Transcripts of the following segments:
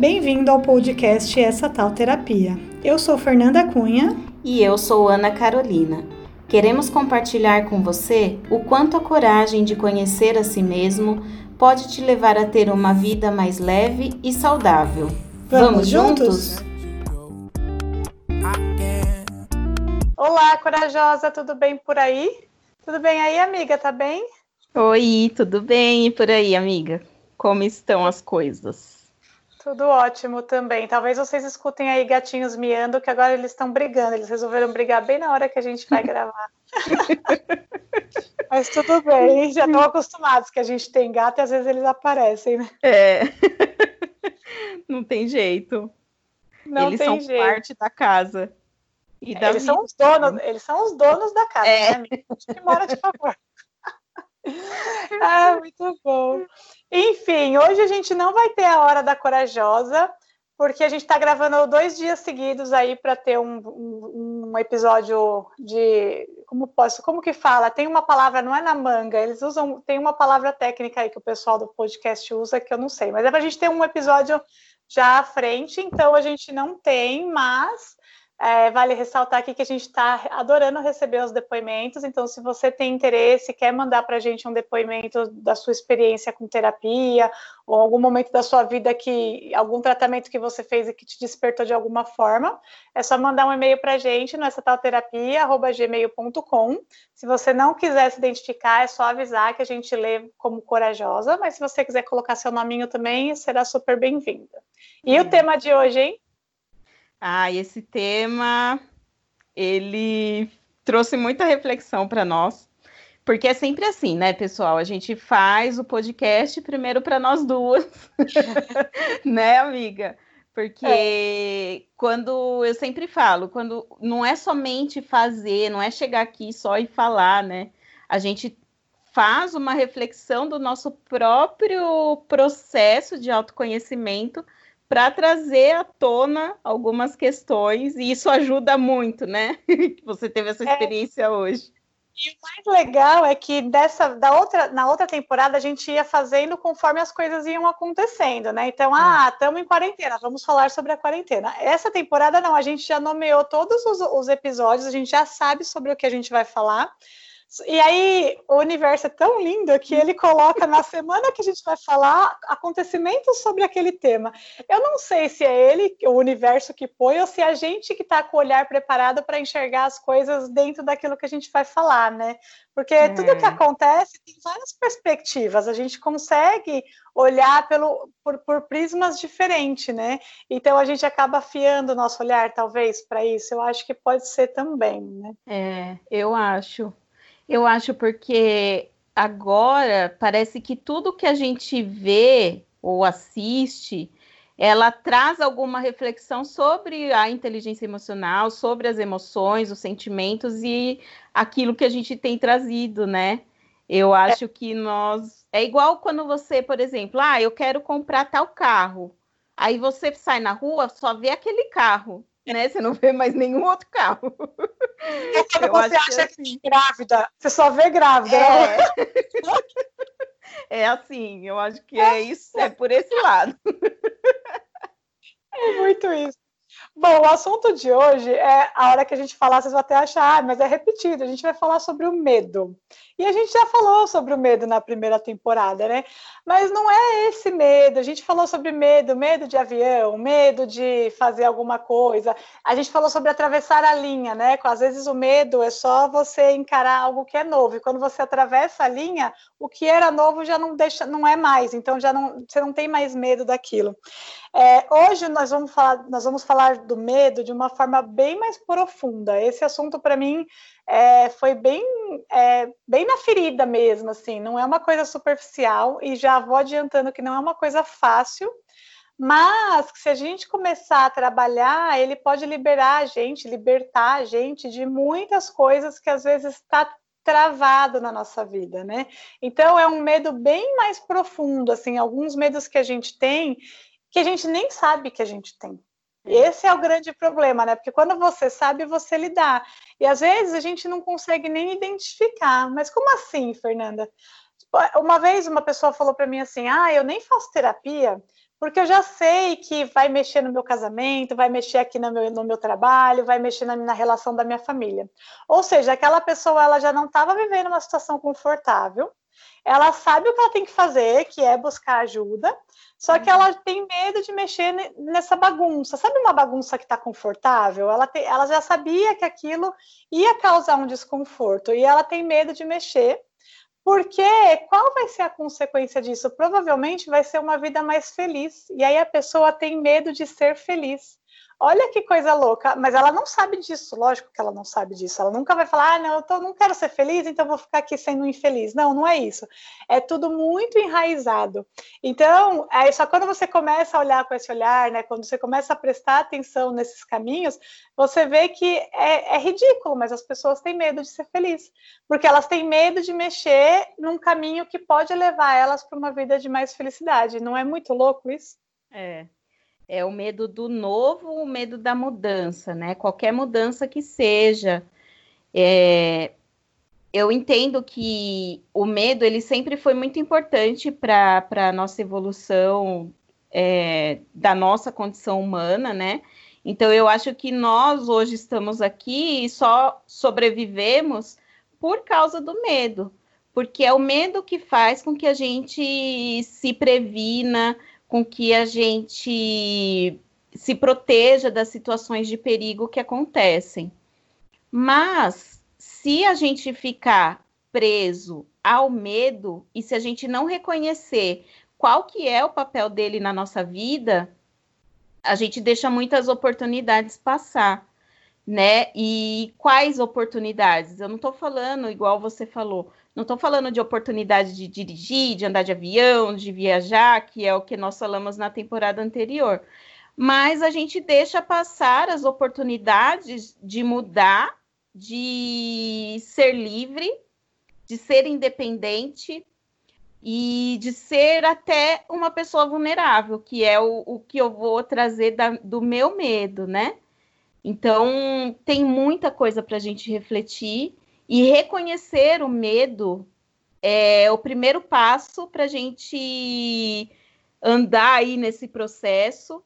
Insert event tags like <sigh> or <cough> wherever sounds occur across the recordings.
Bem-vindo ao podcast Essa Tal Terapia. Eu sou Fernanda Cunha. E eu sou Ana Carolina. Queremos compartilhar com você o quanto a coragem de conhecer a si mesmo pode te levar a ter uma vida mais leve e saudável. Vamos, Vamos juntos? Olá, corajosa, tudo bem por aí? Tudo bem aí, amiga? Tá bem? Oi, tudo bem e por aí, amiga? Como estão as coisas? Tudo ótimo também. Talvez vocês escutem aí gatinhos miando, que agora eles estão brigando. Eles resolveram brigar bem na hora que a gente vai gravar. <laughs> Mas tudo bem, já estão acostumados que a gente tem gato e às vezes eles aparecem, né? É. <laughs> Não tem jeito. Não eles tem são jeito. parte da casa. E da eles, são os donos, eles são os donos da casa, é. né? Que mora de favor. <laughs> ah, muito bom. Enfim, hoje a gente não vai ter a Hora da Corajosa, porque a gente está gravando dois dias seguidos aí para ter um, um, um, episódio de. Como posso? Como que fala? Tem uma palavra, não é na manga, eles usam. Tem uma palavra técnica aí que o pessoal do podcast usa que eu não sei, mas é para a gente ter um episódio já à frente, então a gente não tem, mas é, vale ressaltar aqui que a gente está adorando receber os depoimentos, então se você tem interesse, quer mandar para a gente um depoimento da sua experiência com terapia, ou algum momento da sua vida que algum tratamento que você fez e que te despertou de alguma forma, é só mandar um e-mail para a gente no essa gmail.com. Se você não quiser se identificar, é só avisar que a gente lê como corajosa, mas se você quiser colocar seu nominho também, será super bem-vinda. E o tema de hoje, hein? Ah, esse tema ele trouxe muita reflexão para nós, porque é sempre assim, né, pessoal? A gente faz o podcast primeiro para nós duas, <laughs> né, amiga? Porque é. quando eu sempre falo, quando não é somente fazer, não é chegar aqui só e falar, né? A gente faz uma reflexão do nosso próprio processo de autoconhecimento para trazer à tona algumas questões, e isso ajuda muito, né? <laughs> que você teve essa é. experiência é. hoje. E o mais legal é que dessa, da outra, na outra temporada a gente ia fazendo conforme as coisas iam acontecendo, né? Então, ah, estamos em quarentena, vamos falar sobre a quarentena. Essa temporada não, a gente já nomeou todos os, os episódios, a gente já sabe sobre o que a gente vai falar. E aí, o universo é tão lindo que ele coloca na semana que a gente vai falar acontecimentos sobre aquele tema. Eu não sei se é ele, o universo que põe, ou se é a gente que está com o olhar preparado para enxergar as coisas dentro daquilo que a gente vai falar, né? Porque é. tudo que acontece tem várias perspectivas, a gente consegue olhar pelo, por, por prismas diferentes, né? Então a gente acaba afiando o nosso olhar, talvez, para isso. Eu acho que pode ser também, né? É, eu acho. Eu acho porque agora parece que tudo que a gente vê ou assiste, ela traz alguma reflexão sobre a inteligência emocional, sobre as emoções, os sentimentos e aquilo que a gente tem trazido, né? Eu acho que nós. É igual quando você, por exemplo, ah, eu quero comprar tal carro. Aí você sai na rua, só vê aquele carro né? Você não vê mais nenhum outro carro. <laughs> É quando eu você acha que, assim. é grávida, você só vê grávida. É. <laughs> é assim, eu acho que é isso, é por esse lado. É muito isso. Bom, o assunto de hoje é a hora que a gente falar, vocês vão até achar, ah, mas é repetido. A gente vai falar sobre o medo. E a gente já falou sobre o medo na primeira temporada, né? Mas não é esse medo. A gente falou sobre medo, medo de avião, medo de fazer alguma coisa. A gente falou sobre atravessar a linha, né? Às vezes o medo é só você encarar algo que é novo. E quando você atravessa a linha, o que era novo já não deixa, não é mais. Então já não, você não tem mais medo daquilo. É, hoje nós vamos falar, nós vamos falar do medo de uma forma bem mais profunda. Esse assunto para mim é, foi bem, é, bem na ferida mesmo, assim, não é uma coisa superficial, e já vou adiantando que não é uma coisa fácil, mas se a gente começar a trabalhar, ele pode liberar a gente, libertar a gente de muitas coisas que às vezes está travado na nossa vida, né? Então é um medo bem mais profundo, assim, alguns medos que a gente tem que a gente nem sabe que a gente tem. Esse é o grande problema, né? Porque quando você sabe, você lidar. E às vezes a gente não consegue nem identificar. Mas como assim, Fernanda? Uma vez uma pessoa falou para mim assim: "Ah, eu nem faço terapia porque eu já sei que vai mexer no meu casamento, vai mexer aqui no meu, no meu trabalho, vai mexer na, na relação da minha família. Ou seja, aquela pessoa ela já não estava vivendo uma situação confortável, ela sabe o que ela tem que fazer, que é buscar ajuda, só que ela tem medo de mexer nessa bagunça. Sabe uma bagunça que está confortável? Ela, tem, ela já sabia que aquilo ia causar um desconforto e ela tem medo de mexer. Porque qual vai ser a consequência disso? Provavelmente vai ser uma vida mais feliz. E aí a pessoa tem medo de ser feliz. Olha que coisa louca, mas ela não sabe disso, lógico que ela não sabe disso. Ela nunca vai falar, ah, não, eu tô, não quero ser feliz, então vou ficar aqui sendo infeliz. Não, não é isso. É tudo muito enraizado. Então, é só quando você começa a olhar com esse olhar, né, quando você começa a prestar atenção nesses caminhos, você vê que é, é ridículo, mas as pessoas têm medo de ser feliz, porque elas têm medo de mexer num caminho que pode levar elas para uma vida de mais felicidade. Não é muito louco isso? É, é o medo do novo, o medo da mudança, né? Qualquer mudança que seja. É, eu entendo que o medo ele sempre foi muito importante para a nossa evolução é, da nossa condição humana, né? Então eu acho que nós hoje estamos aqui e só sobrevivemos por causa do medo, porque é o medo que faz com que a gente se previna, com que a gente se proteja das situações de perigo que acontecem. Mas se a gente ficar preso ao medo e se a gente não reconhecer qual que é o papel dele na nossa vida, a gente deixa muitas oportunidades passar, né? E quais oportunidades? Eu não estou falando igual você falou, não estou falando de oportunidade de dirigir, de andar de avião, de viajar, que é o que nós falamos na temporada anterior. Mas a gente deixa passar as oportunidades de mudar, de ser livre, de ser independente e de ser até uma pessoa vulnerável, que é o, o que eu vou trazer da, do meu medo, né? Então, tem muita coisa para a gente refletir e reconhecer o medo é o primeiro passo para a gente andar aí nesse processo,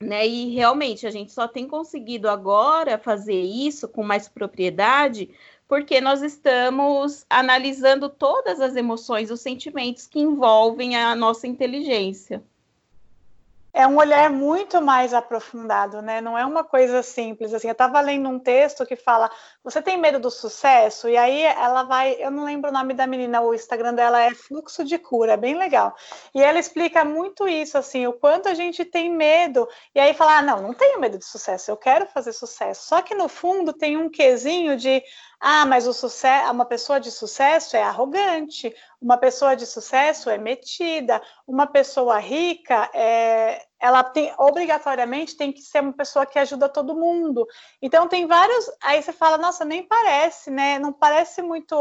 né? E realmente a gente só tem conseguido agora fazer isso com mais propriedade porque nós estamos analisando todas as emoções, os sentimentos que envolvem a nossa inteligência é um olhar muito mais aprofundado, né? Não é uma coisa simples assim. Eu estava lendo um texto que fala: você tem medo do sucesso? E aí ela vai, eu não lembro o nome da menina, o Instagram dela é Fluxo de Cura, é bem legal. E ela explica muito isso, assim, o quanto a gente tem medo. E aí fala: ah, não, não tenho medo de sucesso, eu quero fazer sucesso. Só que no fundo tem um quesinho de ah, mas o sucesso, uma pessoa de sucesso é arrogante, uma pessoa de sucesso é metida, uma pessoa rica é, ela tem obrigatoriamente tem que ser uma pessoa que ajuda todo mundo. Então tem vários, aí você fala, nossa, nem parece, né? Não parece muito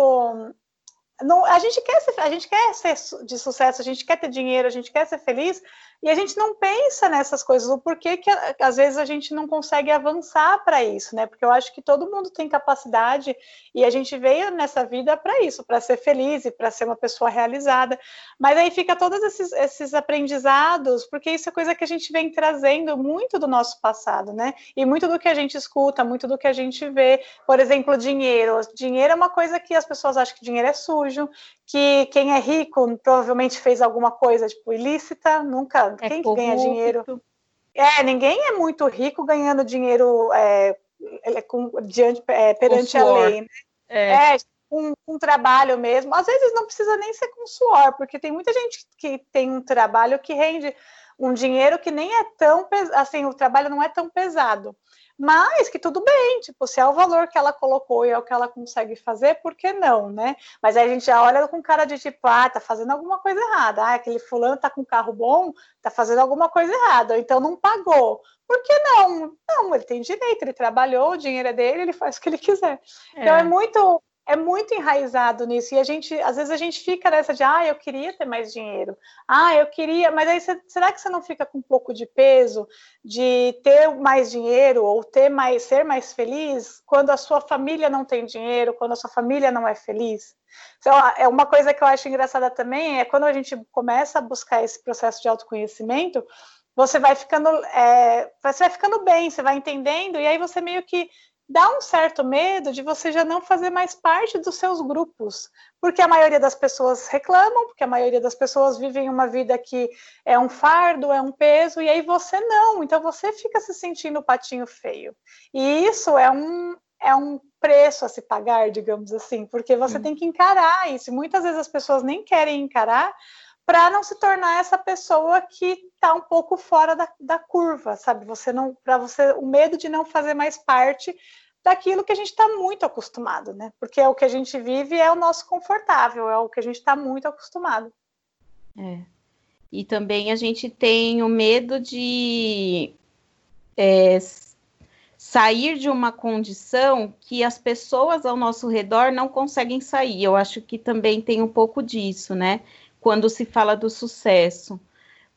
não, a gente quer ser, a gente quer ser de sucesso, a gente quer ter dinheiro, a gente quer ser feliz, e a gente não pensa nessas coisas, o porquê que às vezes a gente não consegue avançar para isso, né? Porque eu acho que todo mundo tem capacidade e a gente veio nessa vida para isso, para ser feliz e para ser uma pessoa realizada. Mas aí fica todos esses, esses aprendizados, porque isso é coisa que a gente vem trazendo muito do nosso passado, né? E muito do que a gente escuta, muito do que a gente vê. Por exemplo, dinheiro. Dinheiro é uma coisa que as pessoas acham que dinheiro é sujo, que quem é rico provavelmente fez alguma coisa tipo ilícita, nunca. É quem que ganha dinheiro? É, ninguém é muito rico ganhando dinheiro é, com, diante, é, perante a lei. Né? É. é um, um, trabalho mesmo. Às vezes não precisa nem ser com suor, porque tem muita gente que tem um trabalho que rende um dinheiro que nem é tão assim, o trabalho não é tão pesado mas que tudo bem, tipo, se é o valor que ela colocou e é o que ela consegue fazer, por que não, né? Mas aí a gente já olha com cara de tipo, ah, tá fazendo alguma coisa errada, ah, aquele fulano tá com carro bom, tá fazendo alguma coisa errada, ou então não pagou. Por que não? Não, ele tem direito, ele trabalhou, o dinheiro é dele, ele faz o que ele quiser. É. Então é muito é muito enraizado nisso. E a gente, às vezes, a gente fica nessa de, ah, eu queria ter mais dinheiro. Ah, eu queria, mas aí será que você não fica com um pouco de peso de ter mais dinheiro ou ter mais, ser mais feliz quando a sua família não tem dinheiro, quando a sua família não é feliz? Então, é uma coisa que eu acho engraçada também é quando a gente começa a buscar esse processo de autoconhecimento, você vai ficando, é, você vai ficando bem, você vai entendendo, e aí você meio que dá um certo medo de você já não fazer mais parte dos seus grupos, porque a maioria das pessoas reclamam, porque a maioria das pessoas vivem uma vida que é um fardo, é um peso, e aí você não, então você fica se sentindo patinho feio. E isso é um, é um preço a se pagar, digamos assim, porque você tem que encarar isso. Muitas vezes as pessoas nem querem encarar para não se tornar essa pessoa que está um pouco fora da, da curva, sabe? Você não, para você, o medo de não fazer mais parte daquilo que a gente está muito acostumado, né? Porque é o que a gente vive é o nosso confortável, é o que a gente está muito acostumado. É. E também a gente tem o medo de é, sair de uma condição que as pessoas ao nosso redor não conseguem sair. Eu acho que também tem um pouco disso, né? Quando se fala do sucesso,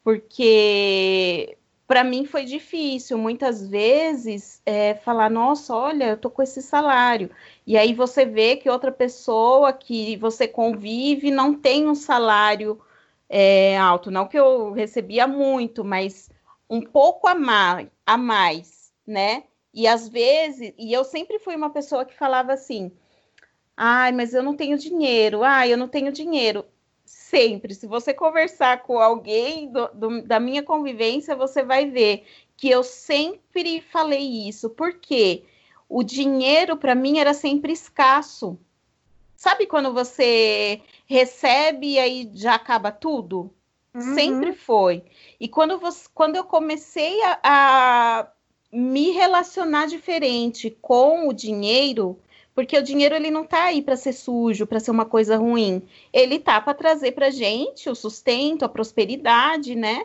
porque para mim foi difícil muitas vezes é, falar, nossa, olha, eu tô com esse salário. E aí você vê que outra pessoa que você convive não tem um salário é, alto. Não que eu recebia muito, mas um pouco a mais, a mais, né? E às vezes, e eu sempre fui uma pessoa que falava assim, ai, mas eu não tenho dinheiro, ai, eu não tenho dinheiro sempre. Se você conversar com alguém do, do, da minha convivência, você vai ver que eu sempre falei isso. Porque o dinheiro para mim era sempre escasso. Sabe quando você recebe e aí já acaba tudo? Uhum. Sempre foi. E quando, você, quando eu comecei a, a me relacionar diferente com o dinheiro, porque o dinheiro ele não está aí para ser sujo, para ser uma coisa ruim. Ele tá para trazer para gente o sustento, a prosperidade, né?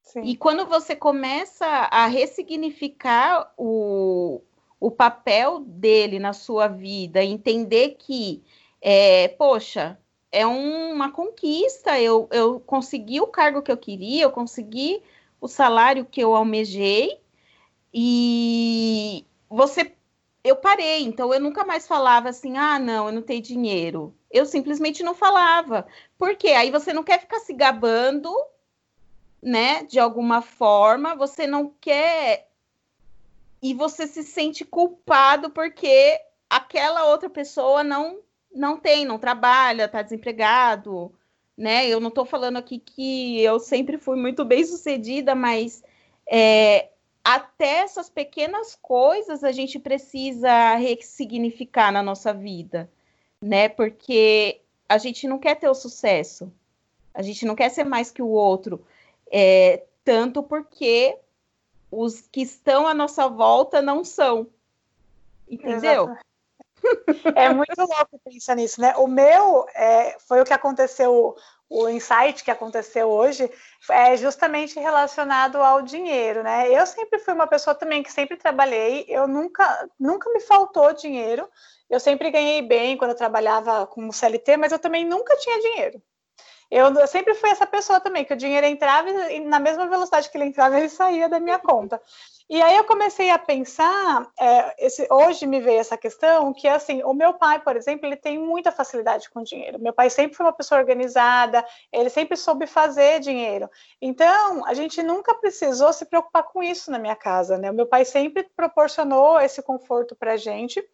Sim. E quando você começa a ressignificar o, o papel dele na sua vida, entender que, é, poxa, é uma conquista, eu, eu consegui o cargo que eu queria, eu consegui o salário que eu almejei, e você eu parei, então eu nunca mais falava assim, ah, não, eu não tenho dinheiro. Eu simplesmente não falava. Por quê? Aí você não quer ficar se gabando, né, de alguma forma, você não quer e você se sente culpado porque aquela outra pessoa não não tem, não trabalha, tá desempregado, né? Eu não tô falando aqui que eu sempre fui muito bem sucedida, mas é, até essas pequenas coisas a gente precisa ressignificar na nossa vida, né? Porque a gente não quer ter o sucesso, a gente não quer ser mais que o outro, é, tanto porque os que estão à nossa volta não são, entendeu? Exato. É muito louco pensar nisso, né? O meu é, foi o que aconteceu o insight que aconteceu hoje é justamente relacionado ao dinheiro, né? Eu sempre fui uma pessoa também que sempre trabalhei, eu nunca, nunca me faltou dinheiro, eu sempre ganhei bem quando eu trabalhava como CLT, mas eu também nunca tinha dinheiro. Eu, sempre fui essa pessoa também, que o dinheiro entrava e na mesma velocidade que ele entrava, ele saía da minha conta. E aí eu comecei a pensar, é, esse, hoje me veio essa questão, que assim, o meu pai, por exemplo, ele tem muita facilidade com dinheiro. Meu pai sempre foi uma pessoa organizada, ele sempre soube fazer dinheiro. Então, a gente nunca precisou se preocupar com isso na minha casa, né? O meu pai sempre proporcionou esse conforto para a gente.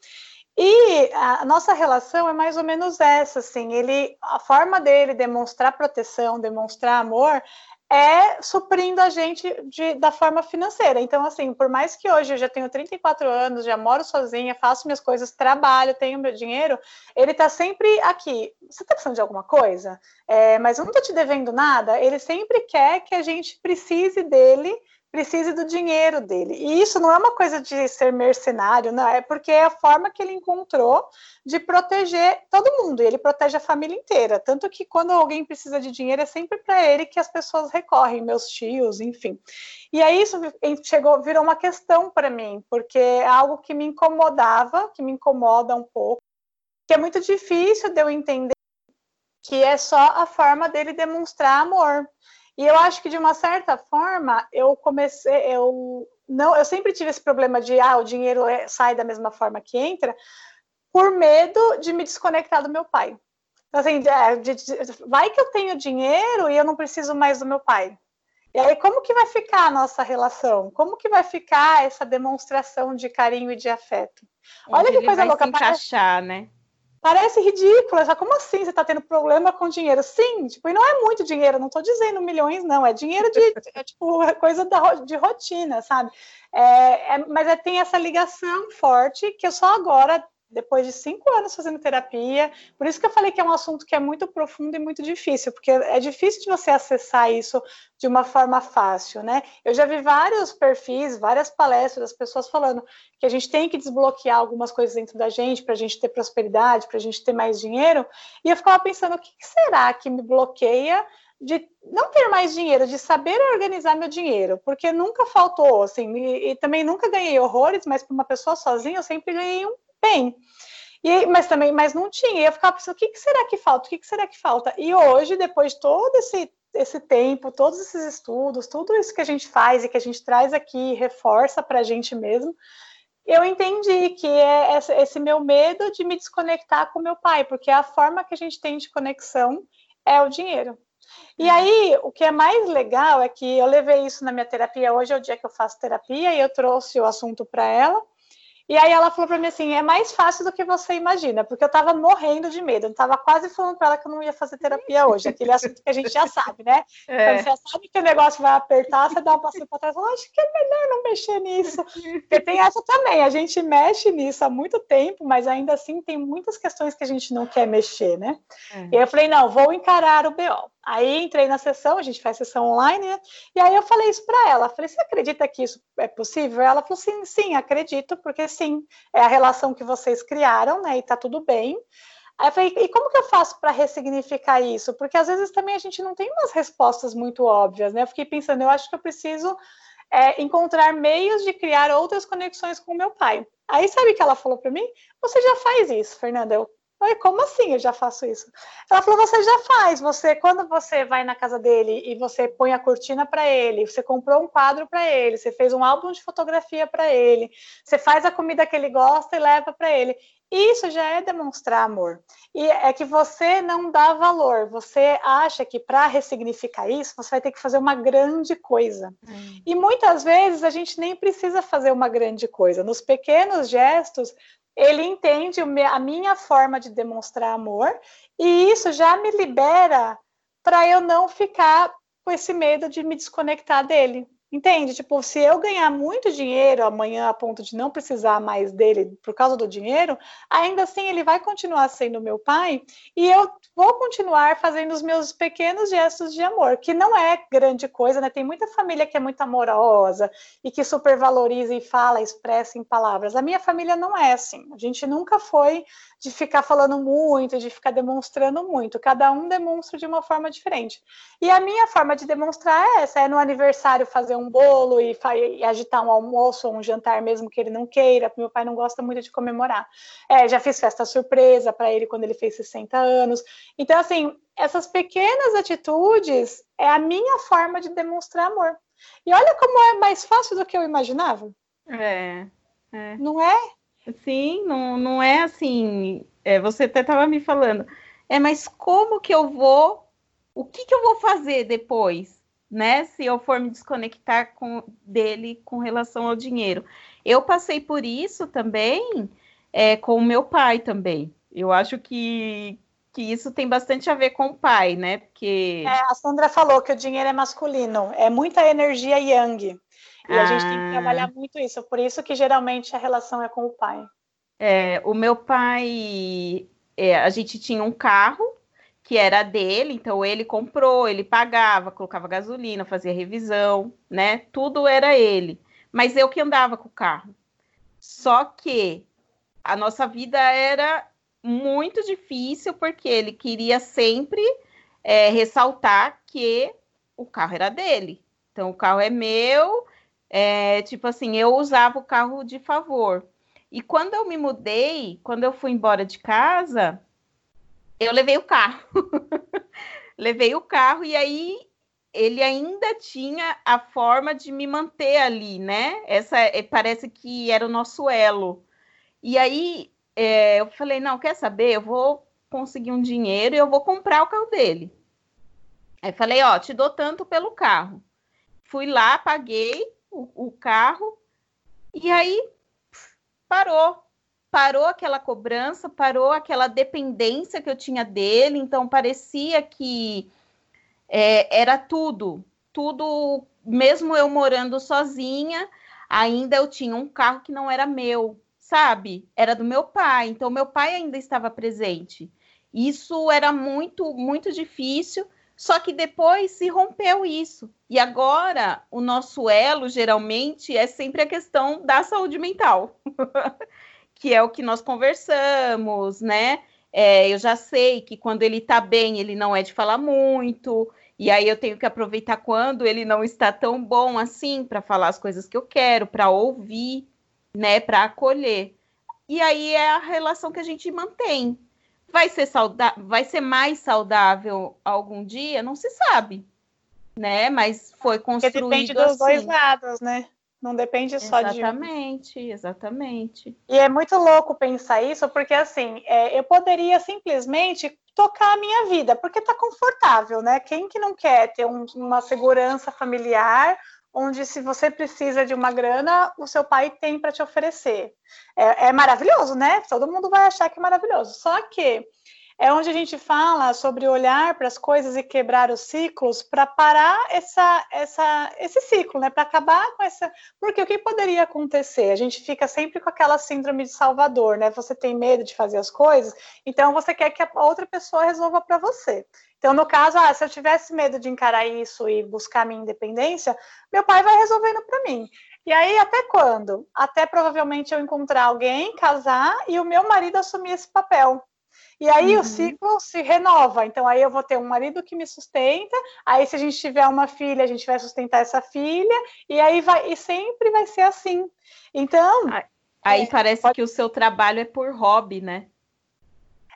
E a nossa relação é mais ou menos essa, assim, ele, a forma dele demonstrar proteção, demonstrar amor, é suprindo a gente de, da forma financeira. Então, assim, por mais que hoje eu já tenho 34 anos, já moro sozinha, faço minhas coisas, trabalho, tenho meu dinheiro, ele tá sempre aqui. Você tá precisando de alguma coisa? É, mas eu não tô te devendo nada. Ele sempre quer que a gente precise dele precise do dinheiro dele. E isso não é uma coisa de ser mercenário, não, é porque é a forma que ele encontrou de proteger todo mundo, e ele protege a família inteira. Tanto que quando alguém precisa de dinheiro, é sempre para ele que as pessoas recorrem, meus tios, enfim. E aí isso chegou, virou uma questão para mim, porque é algo que me incomodava, que me incomoda um pouco que é muito difícil de eu entender que é só a forma dele demonstrar amor. E eu acho que de uma certa forma eu comecei, eu não, eu sempre tive esse problema de ah, o dinheiro é, sai da mesma forma que entra, por medo de me desconectar do meu pai. Então, assim, é, de, de, vai que eu tenho dinheiro e eu não preciso mais do meu pai. E aí, como que vai ficar a nossa relação? Como que vai ficar essa demonstração de carinho e de afeto? Olha Onde que coisa louca. Se encaixar, né? Parece ridículo, já como assim você está tendo problema com dinheiro? Sim, tipo, e não é muito dinheiro, não estou dizendo milhões, não, é dinheiro de, <laughs> é, tipo, é coisa da, de rotina, sabe? É, é, mas é, tem essa ligação forte que eu só agora, depois de cinco anos fazendo terapia. Por isso que eu falei que é um assunto que é muito profundo e muito difícil, porque é difícil de você acessar isso de uma forma fácil, né? Eu já vi vários perfis, várias palestras pessoas falando que a gente tem que desbloquear algumas coisas dentro da gente para a gente ter prosperidade, para a gente ter mais dinheiro. E eu ficava pensando, o que será que me bloqueia de não ter mais dinheiro, de saber organizar meu dinheiro, porque nunca faltou, assim, e também nunca ganhei horrores, mas para uma pessoa sozinha eu sempre ganhei um bem. E, mas também, mas não tinha. E eu ficava pensando, o que, que será que falta? O que, que será que falta? E hoje, depois de todo esse, esse tempo, todos esses estudos, tudo isso que a gente faz e que a gente traz aqui, reforça para a gente mesmo, eu entendi que é esse meu medo de me desconectar com meu pai, porque a forma que a gente tem de conexão é o dinheiro. E uhum. aí, o que é mais legal é que eu levei isso na minha terapia. Hoje é o dia que eu faço terapia e eu trouxe o assunto para ela. E aí ela falou para mim assim: é mais fácil do que você imagina, porque eu tava morrendo de medo. Eu tava quase falando para ela que eu não ia fazer terapia hoje, aquele assunto que a gente já sabe, né? É. Quando você sabe que o negócio vai apertar, você dá um passinho para trás e acho que é melhor não mexer nisso. Porque tem essa também, a gente mexe nisso há muito tempo, mas ainda assim tem muitas questões que a gente não quer mexer, né? É. E aí eu falei: não, vou encarar o BO. Aí entrei na sessão, a gente faz sessão online, né? E aí eu falei isso para ela. Falei, você acredita que isso é possível? Ela falou, sim, sim, acredito, porque sim, é a relação que vocês criaram, né? E tá tudo bem. Aí eu falei, e como que eu faço para ressignificar isso? Porque às vezes também a gente não tem umas respostas muito óbvias, né? Eu fiquei pensando, eu acho que eu preciso é, encontrar meios de criar outras conexões com o meu pai. Aí sabe o que ela falou para mim? Você já faz isso, Fernanda. Eu, Falei, como assim eu já faço isso? Ela falou, você já faz. Você, quando você vai na casa dele e você põe a cortina para ele, você comprou um quadro para ele, você fez um álbum de fotografia para ele, você faz a comida que ele gosta e leva para ele. Isso já é demonstrar amor. E é que você não dá valor. Você acha que para ressignificar isso, você vai ter que fazer uma grande coisa. Hum. E muitas vezes a gente nem precisa fazer uma grande coisa. Nos pequenos gestos, ele entende a minha forma de demonstrar amor e isso já me libera para eu não ficar com esse medo de me desconectar dele. Entende? Tipo, se eu ganhar muito dinheiro amanhã a ponto de não precisar mais dele por causa do dinheiro, ainda assim ele vai continuar sendo meu pai e eu vou continuar fazendo os meus pequenos gestos de amor, que não é grande coisa, né? Tem muita família que é muito amorosa e que supervaloriza e fala, expressa em palavras. A minha família não é assim. A gente nunca foi de ficar falando muito, de ficar demonstrando muito. Cada um demonstra de uma forma diferente. E a minha forma de demonstrar é essa: é no aniversário fazer um bolo e, e agitar um almoço ou um jantar, mesmo que ele não queira. Meu pai não gosta muito de comemorar. É, já fiz festa surpresa para ele quando ele fez 60 anos. Então, assim, essas pequenas atitudes é a minha forma de demonstrar amor. E olha como é mais fácil do que eu imaginava. É. é. Não é? Sim, não, não é assim. É, você até estava me falando. É, mas como que eu vou? O que, que eu vou fazer depois, né? Se eu for me desconectar com dele com relação ao dinheiro. Eu passei por isso também é, com o meu pai também. Eu acho que, que isso tem bastante a ver com o pai, né? Porque. É, a Sandra falou que o dinheiro é masculino, é muita energia yang. E ah. a gente tem que trabalhar ah. muito isso, por isso que geralmente a relação é com o pai. É, o meu pai, é, a gente tinha um carro que era dele, então ele comprou, ele pagava, colocava gasolina, fazia revisão, né? Tudo era ele. Mas eu que andava com o carro. Só que a nossa vida era muito difícil porque ele queria sempre é, ressaltar que o carro era dele. Então, o carro é meu, é, tipo assim, eu usava o carro de favor. E quando eu me mudei, quando eu fui embora de casa, eu levei o carro. <laughs> levei o carro e aí ele ainda tinha a forma de me manter ali, né? Essa é, parece que era o nosso elo. E aí é, eu falei, não, quer saber? Eu vou conseguir um dinheiro e eu vou comprar o carro dele. Aí falei, ó, te dou tanto pelo carro. Fui lá, paguei o, o carro e aí parou. Parou aquela cobrança, parou aquela dependência que eu tinha dele, então parecia que é, era tudo, tudo, mesmo eu morando sozinha, ainda eu tinha um carro que não era meu, sabe? Era do meu pai, então meu pai ainda estava presente. Isso era muito, muito difícil, só que depois se rompeu isso. E agora o nosso elo geralmente é sempre a questão da saúde mental, <laughs> que é o que nós conversamos, né? É, eu já sei que quando ele tá bem, ele não é de falar muito, e aí eu tenho que aproveitar quando ele não está tão bom assim para falar as coisas que eu quero, para ouvir, né, para acolher. E aí é a relação que a gente mantém. Vai ser saudável, vai ser mais saudável algum dia? Não se sabe, né? Mas foi construído Porque depende dos assim. dois lados, né? Não depende só exatamente, de Exatamente, exatamente. E é muito louco pensar isso, porque assim, é, eu poderia simplesmente tocar a minha vida, porque tá confortável, né? Quem que não quer ter um, uma segurança familiar onde se você precisa de uma grana, o seu pai tem para te oferecer. É, é, maravilhoso, né? Todo mundo vai achar que é maravilhoso. Só que é onde a gente fala sobre olhar para as coisas e quebrar os ciclos para parar essa, essa, esse ciclo, né? Para acabar com essa. Porque o que poderia acontecer? A gente fica sempre com aquela síndrome de Salvador, né? Você tem medo de fazer as coisas, então você quer que a outra pessoa resolva para você. Então, no caso, ah, se eu tivesse medo de encarar isso e buscar minha independência, meu pai vai resolvendo para mim. E aí, até quando? Até provavelmente eu encontrar alguém, casar e o meu marido assumir esse papel. E aí uhum. o ciclo se renova. Então aí eu vou ter um marido que me sustenta. Aí se a gente tiver uma filha, a gente vai sustentar essa filha. E aí vai e sempre vai ser assim. Então aí é, parece pode... que o seu trabalho é por hobby, né?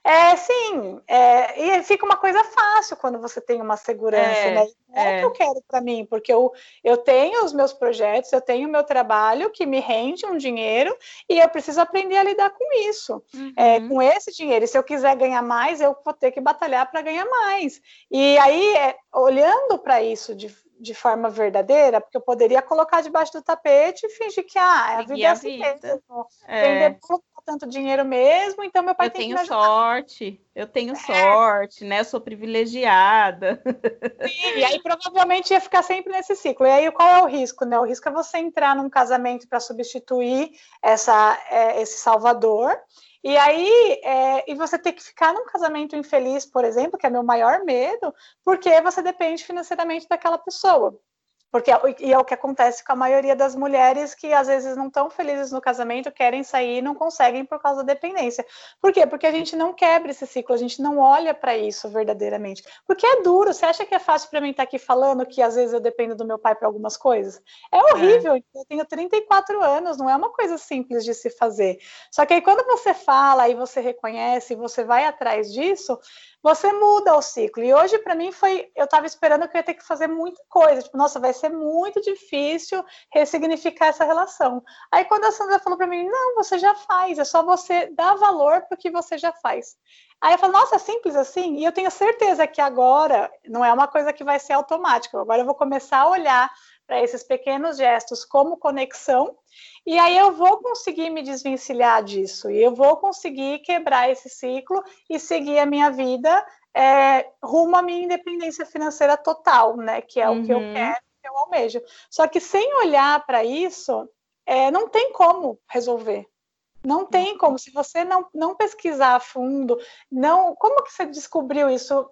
É, sim, é, e fica uma coisa fácil quando você tem uma segurança, é, né? É, é o que eu quero para mim, porque eu, eu tenho os meus projetos, eu tenho o meu trabalho que me rende um dinheiro e eu preciso aprender a lidar com isso, é, uhum. com esse dinheiro. E se eu quiser ganhar mais, eu vou ter que batalhar para ganhar mais. E aí, é, olhando para isso de, de forma verdadeira, porque eu poderia colocar debaixo do tapete e fingir que ah, a vida é assim mesmo. É. Vender tanto dinheiro mesmo, então meu pai eu tem tenho sorte, eu tenho é. sorte, né? Eu sou privilegiada. Sim, e aí provavelmente ia ficar sempre nesse ciclo. E aí qual é o risco, né? O risco é você entrar num casamento para substituir essa, é, esse salvador. E aí, é, e você ter que ficar num casamento infeliz, por exemplo, que é meu maior medo, porque você depende financeiramente daquela pessoa. Porque é e é o que acontece com a maioria das mulheres que às vezes não estão felizes no casamento, querem sair e não conseguem por causa da dependência. Por quê? Porque a gente não quebra esse ciclo, a gente não olha para isso verdadeiramente. Porque é duro. Você acha que é fácil para mim estar tá aqui falando que às vezes eu dependo do meu pai para algumas coisas? É horrível. É. Eu tenho 34 anos, não é uma coisa simples de se fazer. Só que aí quando você fala e você reconhece, e você vai atrás disso, você muda o ciclo. E hoje, para mim, foi. Eu estava esperando que eu ia ter que fazer muita coisa. Tipo, nossa, vai ser muito difícil ressignificar essa relação. Aí, quando a Sandra falou para mim, não, você já faz, é só você dar valor para o que você já faz. Aí eu falo, nossa, é simples assim? E eu tenho certeza que agora não é uma coisa que vai ser automática. Agora eu vou começar a olhar para esses pequenos gestos como conexão e aí eu vou conseguir me desvencilhar disso, e eu vou conseguir quebrar esse ciclo e seguir a minha vida é, rumo à minha independência financeira total, né? Que é uhum. o que eu uhum. quero, que eu almejo. Só que sem olhar para isso, é, não tem como resolver. Não tem como. Se você não, não pesquisar a fundo, não. Como que você descobriu isso?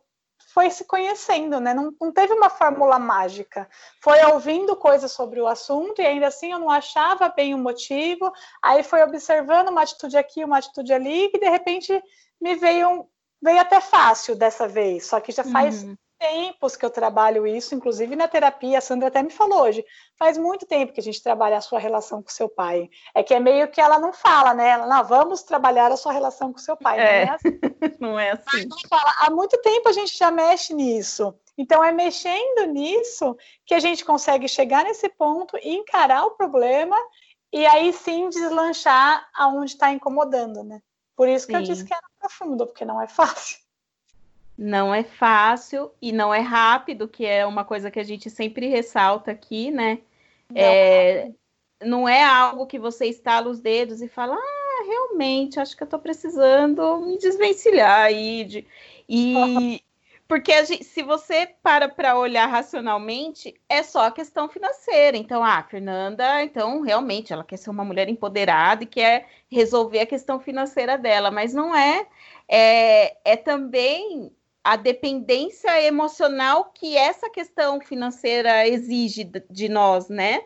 foi se conhecendo, né? Não, não, teve uma fórmula mágica. Foi ouvindo coisas sobre o assunto e ainda assim eu não achava bem o motivo. Aí foi observando uma atitude aqui, uma atitude ali, que de repente me veio veio até fácil dessa vez. Só que já faz uhum. Tempos que eu trabalho isso, inclusive na terapia, a Sandra até me falou hoje, faz muito tempo que a gente trabalha a sua relação com seu pai. É que é meio que ela não fala, né? Ela, não, vamos trabalhar a sua relação com seu pai. É. <laughs> Não é assim. não é assim. Fala, há muito tempo a gente já mexe nisso. Então, é mexendo nisso que a gente consegue chegar nesse ponto e encarar o problema e aí sim deslanchar aonde está incomodando, né? Por isso que sim. eu disse que era profundo, porque não é fácil não é fácil e não é rápido, que é uma coisa que a gente sempre ressalta aqui, né? Não é, não é algo que você estala os dedos e fala, ah, realmente, acho que eu estou precisando me desvencilhar aí. De... E <laughs> porque gente, se você para para olhar racionalmente, é só a questão financeira. Então, ah, Fernanda, então realmente ela quer ser uma mulher empoderada e quer resolver a questão financeira dela, mas não é. É, é também a dependência emocional que essa questão financeira exige de nós, né?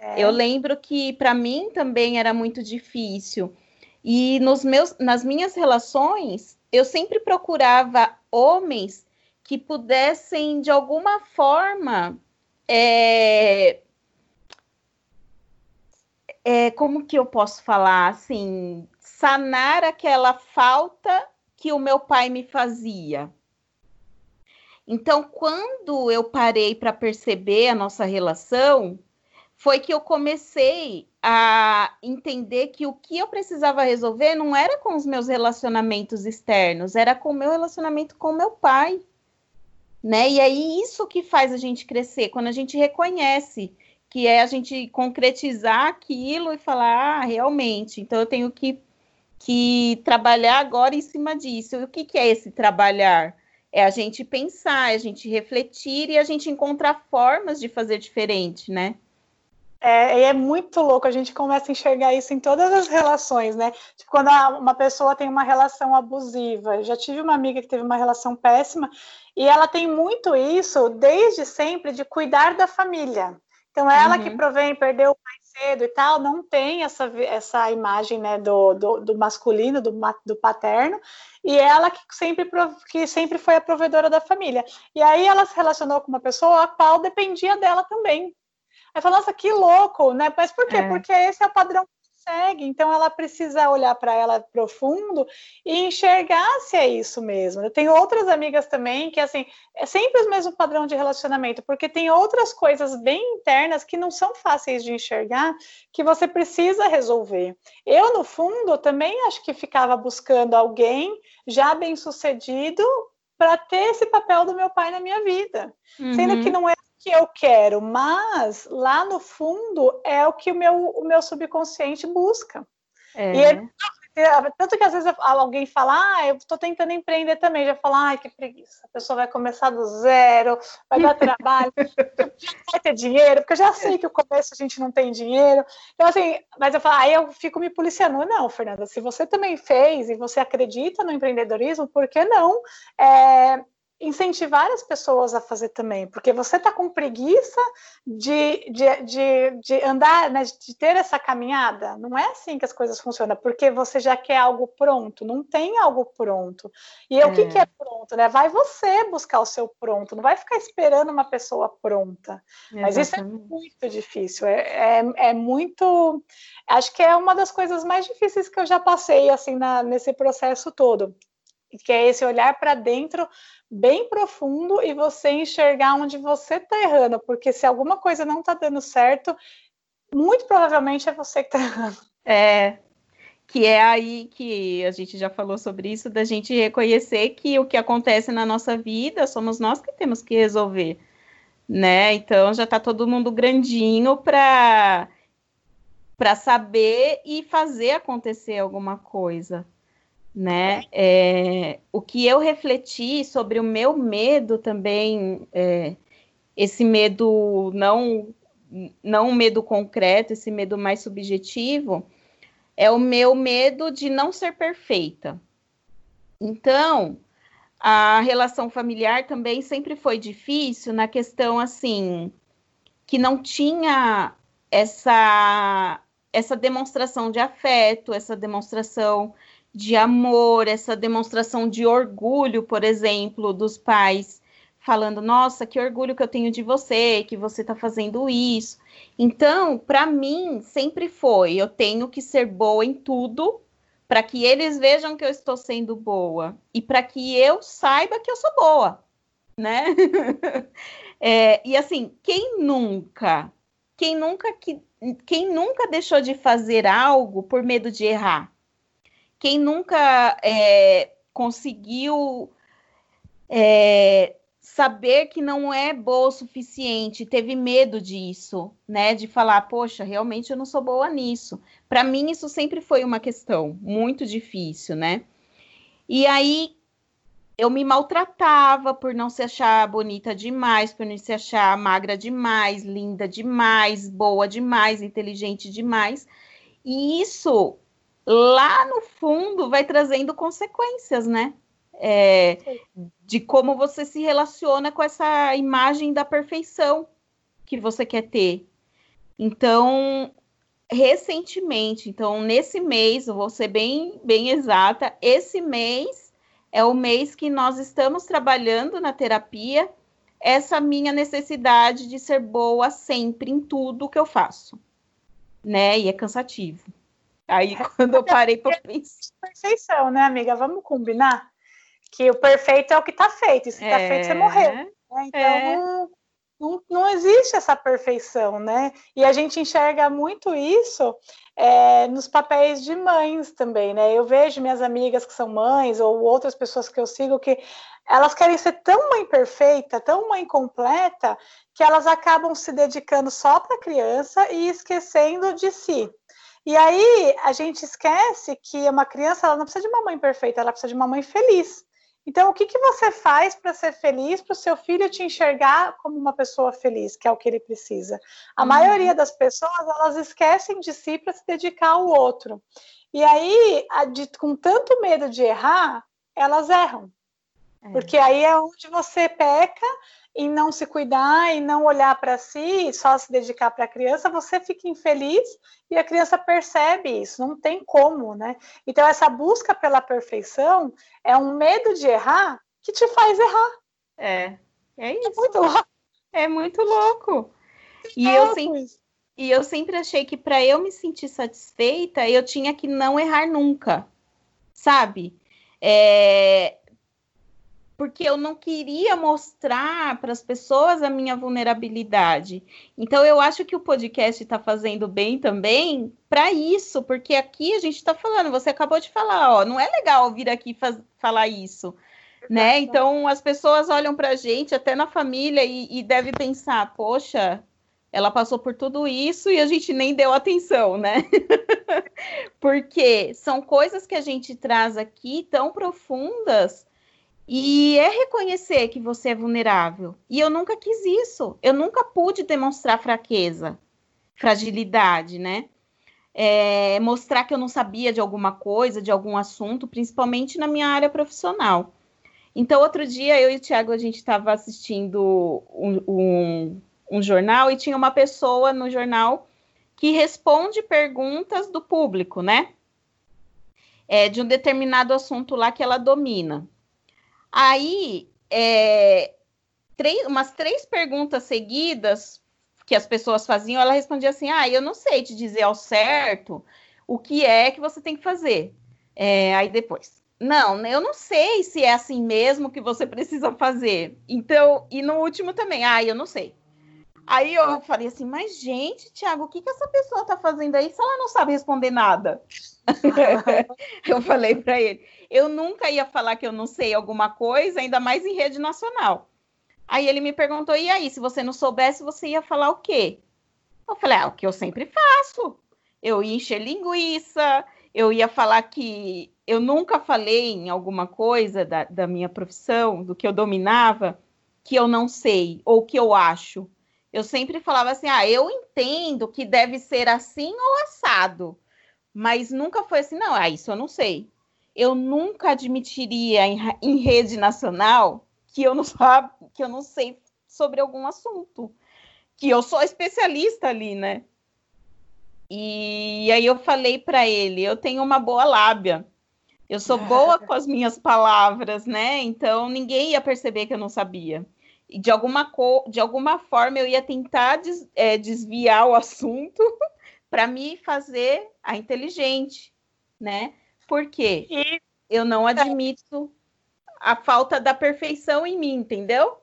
É. Eu lembro que para mim também era muito difícil. E nos meus, nas minhas relações, eu sempre procurava homens que pudessem, de alguma forma, é, é, como que eu posso falar assim, sanar aquela falta que o meu pai me fazia. Então, quando eu parei para perceber a nossa relação, foi que eu comecei a entender que o que eu precisava resolver não era com os meus relacionamentos externos, era com o meu relacionamento com meu pai. Né? E aí isso que faz a gente crescer, quando a gente reconhece que é a gente concretizar aquilo e falar, ah, realmente, então eu tenho que, que trabalhar agora em cima disso. E o que, que é esse trabalhar? É a gente pensar, é a gente refletir e a gente encontrar formas de fazer diferente, né? É, é muito louco, a gente começa a enxergar isso em todas as relações, né? Tipo, quando uma pessoa tem uma relação abusiva, eu já tive uma amiga que teve uma relação péssima, e ela tem muito isso desde sempre de cuidar da família. Então, ela uhum. que provém, perdeu o pai cedo e tal, não tem essa, essa imagem né, do, do, do masculino, do, do paterno, e ela que sempre, que sempre foi a provedora da família. E aí ela se relacionou com uma pessoa a qual dependia dela também. Aí falou, nossa, que louco, né? Mas por quê? É. Porque esse é o padrão consegue. Então ela precisa olhar para ela profundo e enxergar se é isso mesmo. Eu tenho outras amigas também que assim, é sempre o mesmo padrão de relacionamento, porque tem outras coisas bem internas que não são fáceis de enxergar, que você precisa resolver. Eu no fundo também acho que ficava buscando alguém já bem-sucedido para ter esse papel do meu pai na minha vida. Uhum. Sendo que não é que eu quero, mas lá no fundo é o que o meu, o meu subconsciente busca. É. E ele, tanto que às vezes alguém fala, ah, eu estou tentando empreender também, já fala, ai, que preguiça, a pessoa vai começar do zero, vai dar trabalho, <laughs> vai ter dinheiro, porque eu já sei que o começo a gente não tem dinheiro. Então, assim, mas eu falo, aí eu fico me policiando. Não, Fernanda, se você também fez e você acredita no empreendedorismo, por que não? É, incentivar as pessoas a fazer também, porque você está com preguiça de, de, de, de andar, né, de ter essa caminhada. Não é assim que as coisas funcionam, porque você já quer algo pronto, não tem algo pronto. E é. o que, que é pronto, né? Vai você buscar o seu pronto, não vai ficar esperando uma pessoa pronta. Mas isso é muito difícil, é, é, é, muito. Acho que é uma das coisas mais difíceis que eu já passei assim na, nesse processo todo que é esse olhar para dentro bem profundo e você enxergar onde você está errando, porque se alguma coisa não está dando certo, muito provavelmente é você que está <laughs> errando. É, que é aí que a gente já falou sobre isso, da gente reconhecer que o que acontece na nossa vida somos nós que temos que resolver, né? Então já está todo mundo grandinho para para saber e fazer acontecer alguma coisa né? É, o que eu refleti sobre o meu medo também, é, esse medo não não um medo concreto, esse medo mais subjetivo, é o meu medo de não ser perfeita. Então, a relação familiar também sempre foi difícil na questão assim que não tinha essa essa demonstração de afeto, essa demonstração de amor, essa demonstração de orgulho, por exemplo, dos pais falando, nossa, que orgulho que eu tenho de você, que você está fazendo isso. Então, para mim, sempre foi, eu tenho que ser boa em tudo para que eles vejam que eu estou sendo boa e para que eu saiba que eu sou boa, né? <laughs> é, e assim, quem nunca, quem nunca que, quem nunca deixou de fazer algo por medo de errar? Quem nunca é, conseguiu é, saber que não é boa o suficiente, teve medo disso, né? De falar, poxa, realmente eu não sou boa nisso. Para mim, isso sempre foi uma questão muito difícil, né? E aí eu me maltratava por não se achar bonita demais, por não se achar magra demais, linda demais, boa demais, inteligente demais. E isso lá no fundo vai trazendo consequências, né? é, de como você se relaciona com essa imagem da perfeição que você quer ter. Então, recentemente, então nesse mês, eu vou ser bem, bem exata, esse mês é o mês que nós estamos trabalhando na terapia essa minha necessidade de ser boa sempre em tudo que eu faço, né? E é cansativo. Aí <laughs> quando eu parei para pensar, perfeição, né, amiga? Vamos combinar? que o perfeito é o que está feito, e se está é, feito, você morreu. Né? Então, é. não, não, não, existe essa perfeição, né? E a gente enxerga muito isso é, nos papéis de mães também, né? Eu vejo minhas amigas que são mães, ou outras pessoas que eu sigo, que elas querem ser tão mãe perfeita, tão mãe completa, que elas acabam se dedicando só para a criança e esquecendo de si. E aí a gente esquece que uma criança ela não precisa de uma mãe perfeita, ela precisa de uma mãe feliz. Então, o que, que você faz para ser feliz, para o seu filho te enxergar como uma pessoa feliz, que é o que ele precisa? A uhum. maioria das pessoas, elas esquecem de si para se dedicar ao outro. E aí, de, com tanto medo de errar, elas erram. É. Porque aí é onde você peca em não se cuidar, e não olhar para si, só se dedicar para a criança, você fica infeliz e a criança percebe isso, não tem como, né? Então, essa busca pela perfeição é um medo de errar que te faz errar. É, é, é isso. É muito louco. É muito louco. E, é eu sempre, e eu sempre achei que para eu me sentir satisfeita, eu tinha que não errar nunca, sabe? É, porque eu não queria mostrar para as pessoas a minha vulnerabilidade. Então, eu acho que o podcast está fazendo bem também para isso, porque aqui a gente está falando, você acabou de falar, ó, não é legal vir aqui faz, falar isso. Né? Então as pessoas olham para a gente, até na família, e, e devem pensar, poxa, ela passou por tudo isso e a gente nem deu atenção, né? <laughs> Porque são coisas que a gente traz aqui tão profundas e é reconhecer que você é vulnerável. E eu nunca quis isso. Eu nunca pude demonstrar fraqueza, fragilidade, né? É, mostrar que eu não sabia de alguma coisa, de algum assunto, principalmente na minha área profissional. Então, outro dia, eu e o Tiago, a gente estava assistindo um, um, um jornal e tinha uma pessoa no jornal que responde perguntas do público, né? É, de um determinado assunto lá que ela domina. Aí, é, três, umas três perguntas seguidas que as pessoas faziam, ela respondia assim: Ah, eu não sei te dizer ao certo o que é que você tem que fazer. É, aí depois, não, eu não sei se é assim mesmo que você <laughs> precisa fazer. Então, e no último também, ah, eu não sei. Aí eu falei assim, mas gente, Tiago, o que, que essa pessoa tá fazendo aí se ela não sabe responder nada? <laughs> eu falei para ele, eu nunca ia falar que eu não sei alguma coisa, ainda mais em rede nacional. Aí ele me perguntou, e aí, se você não soubesse, você ia falar o quê? Eu falei, ah, o que eu sempre faço. Eu ia encher linguiça, eu ia falar que eu nunca falei em alguma coisa da, da minha profissão, do que eu dominava, que eu não sei, ou que eu acho eu sempre falava assim: ah, eu entendo que deve ser assim ou assado, mas nunca foi assim, não, ah, isso eu não sei. Eu nunca admitiria em, em rede nacional que eu não <laughs> sabe, que eu não sei sobre algum assunto, que eu sou especialista ali, né? E aí eu falei para ele, eu tenho uma boa lábia. Eu sou boa <laughs> com as minhas palavras, né? Então ninguém ia perceber que eu não sabia. E de alguma, de alguma forma eu ia tentar des, é, desviar o <laughs> assunto para me fazer a inteligente, né? Porque e... eu não admito a falta da perfeição em mim, entendeu?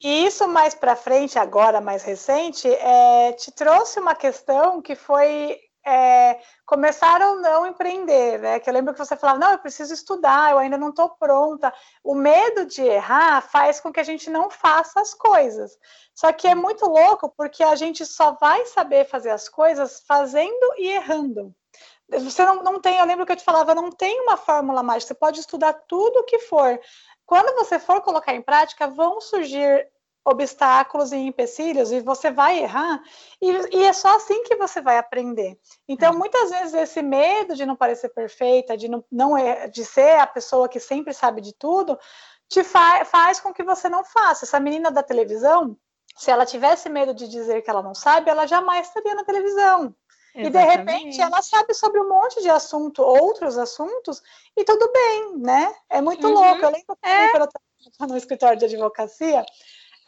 E isso mais para frente, agora mais recente, é, te trouxe uma questão que foi é, começar ou não empreender, né? Que eu lembro que você falava, não, eu preciso estudar, eu ainda não estou pronta. O medo de errar faz com que a gente não faça as coisas. Só que é muito louco porque a gente só vai saber fazer as coisas fazendo e errando. Você não, não tem, eu lembro que eu te falava, não tem uma fórmula mágica, você pode estudar tudo o que for. Quando você for colocar em prática, vão surgir obstáculos e empecilhos e você vai errar e, e, é só assim que você vai aprender. Então, uhum. muitas vezes esse medo de não parecer perfeita, de não, não é, de ser a pessoa que sempre sabe de tudo, te fa faz com que você não faça. Essa menina da televisão, se ela tivesse medo de dizer que ela não sabe, ela jamais estaria na televisão. Exatamente. E de repente ela sabe sobre um monte de assunto, outros assuntos, e tudo bem, né? É muito uhum. louco. Eu lembro que é. quando eu estava no escritório de advocacia,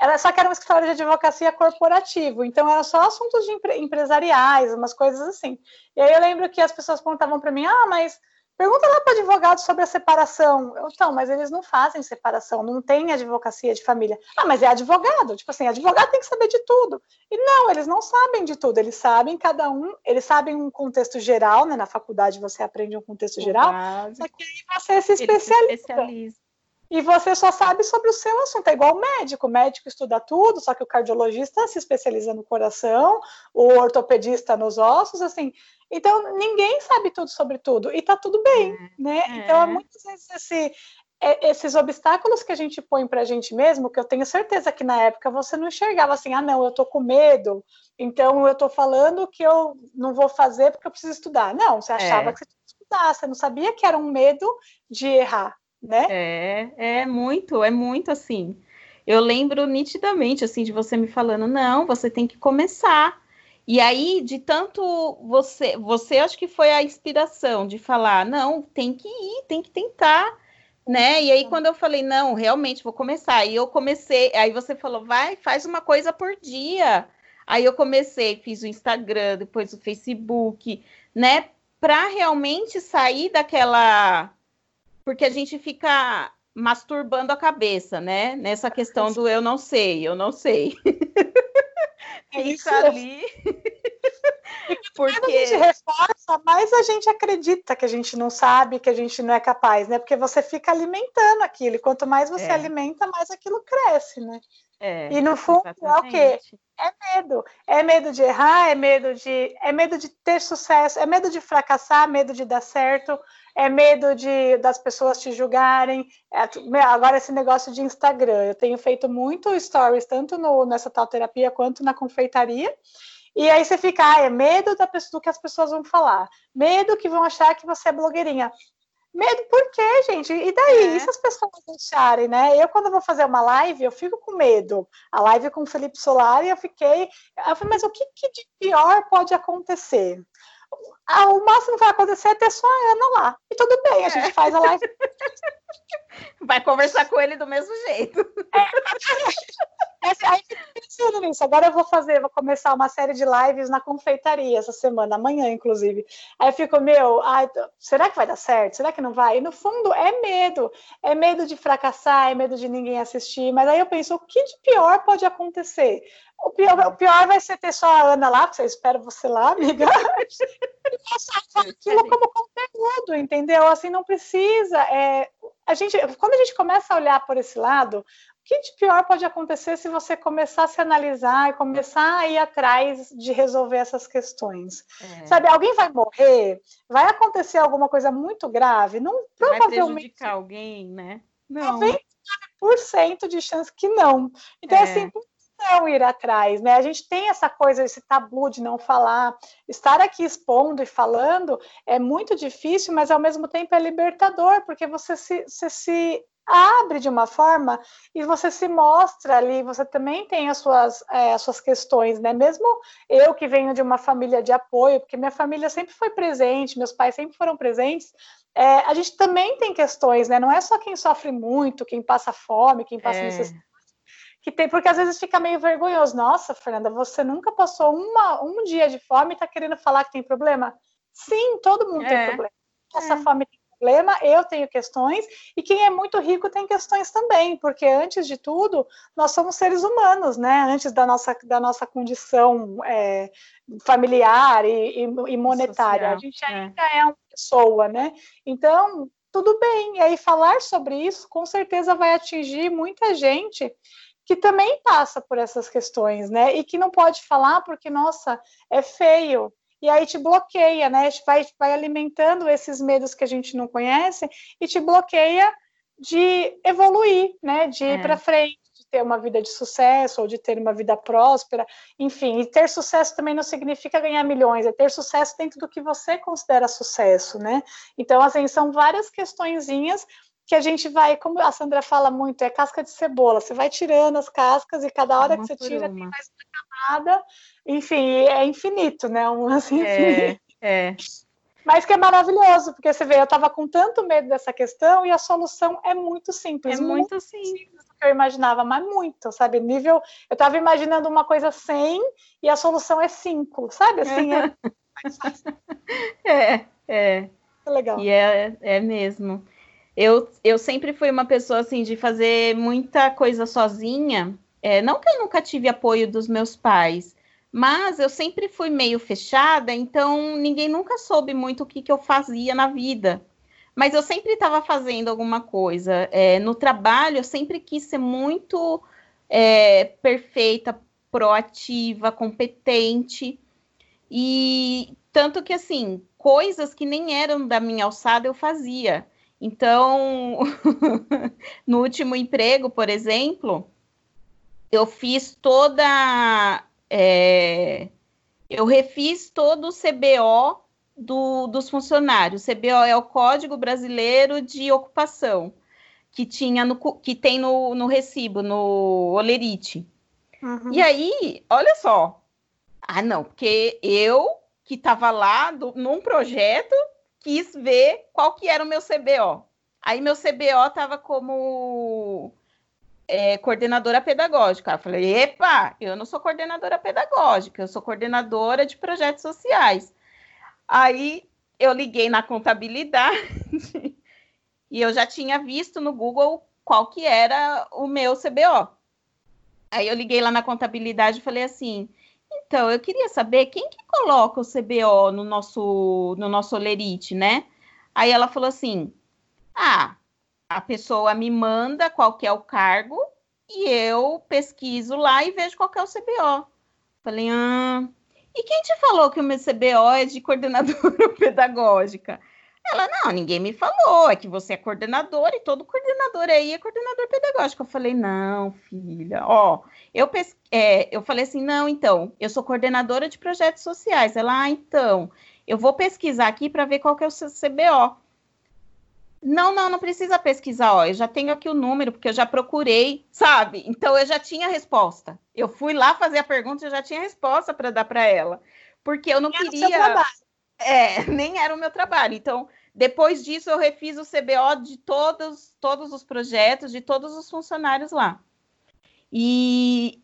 ela só que era um escritório de advocacia corporativo, então era só assuntos de empre empresariais, umas coisas assim. E aí eu lembro que as pessoas perguntavam para mim: ah, mas pergunta lá para o advogado sobre a separação. Eu, então, mas eles não fazem separação, não tem advocacia de família. Ah, mas é advogado, tipo assim, advogado tem que saber de tudo. E não, eles não sabem de tudo, eles sabem cada um, eles sabem um contexto geral, né? Na faculdade você aprende um contexto geral, só que aí você se especializa. E você só sabe sobre o seu assunto. É igual o médico, o médico estuda tudo, só que o cardiologista se especializa no coração, o ortopedista nos ossos, assim. Então, ninguém sabe tudo sobre tudo, e tá tudo bem, é, né? É. Então, muitas vezes esse, é, esses obstáculos que a gente põe para a gente mesmo, que eu tenho certeza que na época você não enxergava assim, ah, não, eu tô com medo, então eu tô falando que eu não vou fazer porque eu preciso estudar. Não, você achava é. que você tinha que estudar, você não sabia que era um medo de errar né? É, é muito, é muito assim. Eu lembro nitidamente assim de você me falando, não, você tem que começar. E aí, de tanto você, você acho que foi a inspiração de falar, não, tem que ir, tem que tentar, né? E aí, quando eu falei, não, realmente vou começar, e eu comecei, aí você falou, vai, faz uma coisa por dia. Aí eu comecei, fiz o Instagram, depois o Facebook, né? Para realmente sair daquela porque a gente fica masturbando a cabeça, né? Nessa questão do eu não sei, eu não sei. <laughs> É fica ali. porque <laughs> a gente reforça, mais a gente acredita que a gente não sabe, que a gente não é capaz, né? Porque você fica alimentando aquilo, e quanto mais você é. alimenta, mais aquilo cresce, né? É, e no fundo exatamente. é o quê? É medo. É medo de errar, é medo de, é medo de ter sucesso, é medo de fracassar, medo de dar certo, é medo de das pessoas te julgarem. É, agora, esse negócio de Instagram, eu tenho feito muito stories, tanto no, nessa tal terapia quanto na confeitaria. E aí você fica, ah, é medo da pessoa, do que as pessoas vão falar, medo que vão achar que você é blogueirinha. Medo por quê, gente? E daí? É. E se as pessoas deixarem, né? Eu, quando vou fazer uma live, eu fico com medo. A live com o Felipe Solari, eu fiquei. Eu falei, mas o que, que de pior pode acontecer? Ah, o máximo que vai acontecer é ter só a Ana lá. E tudo bem, a é. gente faz a live. <laughs> Vai conversar com ele do mesmo jeito. É. Aí fico pensando nisso. Agora eu vou fazer, vou começar uma série de lives na confeitaria essa semana, amanhã, inclusive. Aí eu fico, meu, ai, será que vai dar certo? Será que não vai? E no fundo é medo. É medo de fracassar, é medo de ninguém assistir. Mas aí eu penso, o que de pior pode acontecer? O pior, o pior vai ser ter só a Ana lá, porque eu espero você lá, amiga. <laughs> e passar aquilo como conteúdo, entendeu? Assim, não precisa. É, a gente, quando a gente começa a olhar por esse lado, o que de pior pode acontecer se você começar a se analisar e começar a ir atrás de resolver essas questões? É. Sabe, alguém vai morrer? Vai acontecer alguma coisa muito grave? Não, provavelmente. Vai prejudicar alguém, né? Não. 99% de chance que não. Então, é. assim, não ir atrás, né? A gente tem essa coisa, esse tabu de não falar. Estar aqui expondo e falando é muito difícil, mas ao mesmo tempo é libertador, porque você se, você se abre de uma forma e você se mostra ali, você também tem as suas, é, as suas questões, né? Mesmo eu que venho de uma família de apoio, porque minha família sempre foi presente, meus pais sempre foram presentes, é, a gente também tem questões, né? Não é só quem sofre muito, quem passa fome, quem passa é. necessidade que tem, porque às vezes fica meio vergonhoso. Nossa, Fernanda, você nunca passou uma, um dia de fome e está querendo falar que tem problema? Sim, todo mundo é. tem problema. Essa é. fome tem problema, eu tenho questões, e quem é muito rico tem questões também, porque antes de tudo, nós somos seres humanos, né? Antes da nossa, da nossa condição é, familiar e, e, monetária. Social, a gente ainda é. é uma pessoa, né? Então, tudo bem. E aí, falar sobre isso com certeza vai atingir muita gente que também passa por essas questões, né? E que não pode falar porque, nossa, é feio, e aí te bloqueia, né? Vai, vai alimentando esses medos que a gente não conhece e te bloqueia de evoluir, né? De ir é. para frente, de ter uma vida de sucesso ou de ter uma vida próspera, enfim. E ter sucesso também não significa ganhar milhões, é ter sucesso dentro do que você considera sucesso, né? Então, assim, são várias questõezinhas que a gente vai, como a Sandra fala muito, é casca de cebola. Você vai tirando as cascas e cada hora uma que você tira uma. tem mais uma camada. Enfim, é infinito, né? Um <laughs> assim, é, é. Mas que é maravilhoso, porque você vê, eu estava com tanto medo dessa questão e a solução é muito simples. É muito, muito simples. simples do que eu imaginava, mas muito, sabe? Nível, eu estava imaginando uma coisa 100 e a solução é 5, sabe? Assim, é. <laughs> é, é. é legal. E é, é mesmo. Eu, eu sempre fui uma pessoa assim de fazer muita coisa sozinha. É, não que eu nunca tive apoio dos meus pais, mas eu sempre fui meio fechada, então ninguém nunca soube muito o que, que eu fazia na vida. Mas eu sempre estava fazendo alguma coisa. É, no trabalho, eu sempre quis ser muito é, perfeita, proativa, competente. E tanto que, assim, coisas que nem eram da minha alçada eu fazia. Então, <laughs> no último emprego, por exemplo, eu fiz toda. É, eu refiz todo o CBO do, dos funcionários. O CBO é o Código Brasileiro de Ocupação, que, tinha no, que tem no, no recibo, no Olerite. Uhum. E aí, olha só. Ah, não, porque eu que estava lá do, num projeto quis ver qual que era o meu CBO. Aí meu CBO estava como é, coordenadora pedagógica. Eu falei, epa, eu não sou coordenadora pedagógica, eu sou coordenadora de projetos sociais. Aí eu liguei na contabilidade <laughs> e eu já tinha visto no Google qual que era o meu CBO. Aí eu liguei lá na contabilidade e falei assim, então, eu queria saber quem que coloca o CBO no nosso, no nosso Olerite, né? Aí ela falou assim: ah, a pessoa me manda qual que é o cargo e eu pesquiso lá e vejo qual é o CBO. Falei, ah, e quem te falou que o meu CBO é de coordenadora <laughs> pedagógica? Ela, não, ninguém me falou, é que você é coordenador e todo coordenador aí é coordenador pedagógico. Eu falei, não, filha, ó, eu, pes... É, eu falei assim, não, então, eu sou coordenadora de projetos sociais. Ela, ah, então, eu vou pesquisar aqui para ver qual que é o seu CBO. Não, não, não precisa pesquisar, ó, eu já tenho aqui o número, porque eu já procurei, sabe? Então, eu já tinha a resposta. Eu fui lá fazer a pergunta e eu já tinha a resposta para dar para ela. Porque eu não queria... É, <laughs> nem era o meu trabalho. Então, depois disso, eu refiz o CBO de todos, todos os projetos, de todos os funcionários lá. E,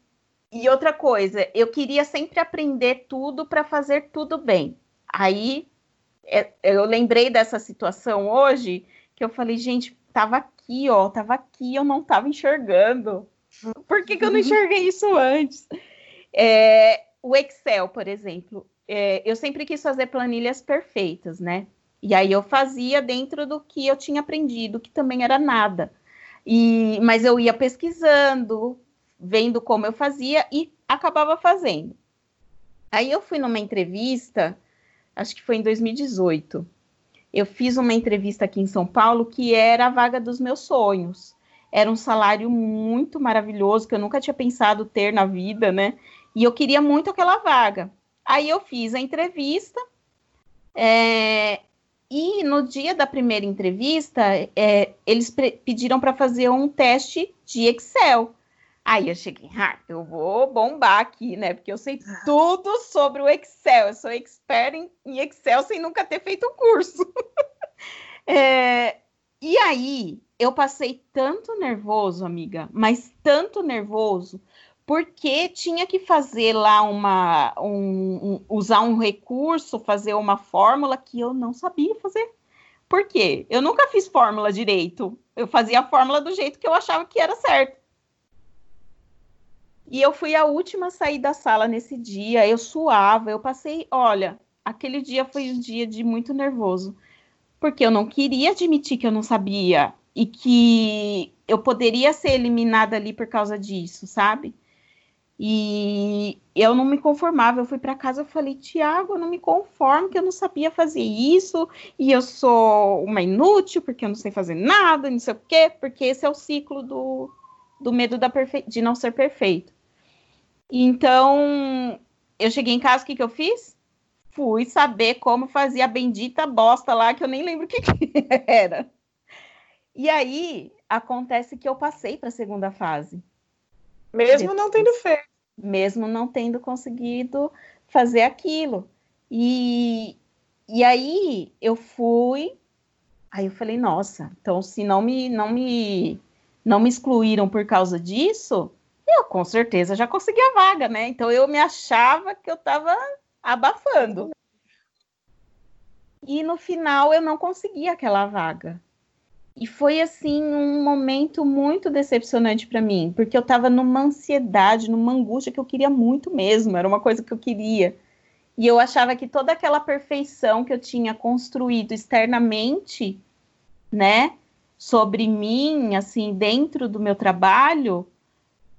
e outra coisa, eu queria sempre aprender tudo para fazer tudo bem. Aí é, eu lembrei dessa situação hoje que eu falei, gente, tava aqui, ó, tava aqui, eu não tava enxergando. Por que, que eu não enxerguei isso antes? É, o Excel, por exemplo, é, eu sempre quis fazer planilhas perfeitas, né? E aí eu fazia dentro do que eu tinha aprendido, que também era nada. E, mas eu ia pesquisando, vendo como eu fazia e acabava fazendo. Aí eu fui numa entrevista, acho que foi em 2018. Eu fiz uma entrevista aqui em São Paulo que era a vaga dos meus sonhos. Era um salário muito maravilhoso que eu nunca tinha pensado ter na vida, né? E eu queria muito aquela vaga. Aí eu fiz a entrevista, é, e no dia da primeira entrevista, é, eles pediram para fazer um teste de Excel. Aí eu cheguei, ah, eu vou bombar aqui, né? Porque eu sei tudo sobre o Excel. Eu sou expert em, em Excel sem nunca ter feito o curso. <laughs> é, E aí, eu passei tanto nervoso, amiga, mas tanto nervoso, porque tinha que fazer lá uma. Um, um, usar um recurso, fazer uma fórmula que eu não sabia fazer. Por quê? Eu nunca fiz fórmula direito. Eu fazia a fórmula do jeito que eu achava que era certo. E eu fui a última a sair da sala nesse dia. Eu suava, eu passei. Olha, aquele dia foi um dia de muito nervoso. Porque eu não queria admitir que eu não sabia e que eu poderia ser eliminada ali por causa disso, sabe? E eu não me conformava. Eu fui para casa e falei, Tiago, eu não me conformo que eu não sabia fazer isso e eu sou uma inútil porque eu não sei fazer nada, não sei o quê, porque esse é o ciclo do, do medo da perfe... de não ser perfeito. Então, eu cheguei em casa, o que, que eu fiz? Fui saber como fazia a bendita bosta lá, que eu nem lembro o que, que <laughs> era. E aí, acontece que eu passei para a segunda fase. Mesmo Depois, não tendo feito. Mesmo não tendo conseguido fazer aquilo. E, e aí, eu fui. Aí eu falei, nossa, então se não me, não me, não me excluíram por causa disso, eu com certeza já consegui a vaga, né? Então eu me achava que eu estava abafando. E no final eu não consegui aquela vaga. E foi assim um momento muito decepcionante para mim, porque eu estava numa ansiedade, numa angústia que eu queria muito mesmo, era uma coisa que eu queria. E eu achava que toda aquela perfeição que eu tinha construído externamente, né, sobre mim, assim, dentro do meu trabalho,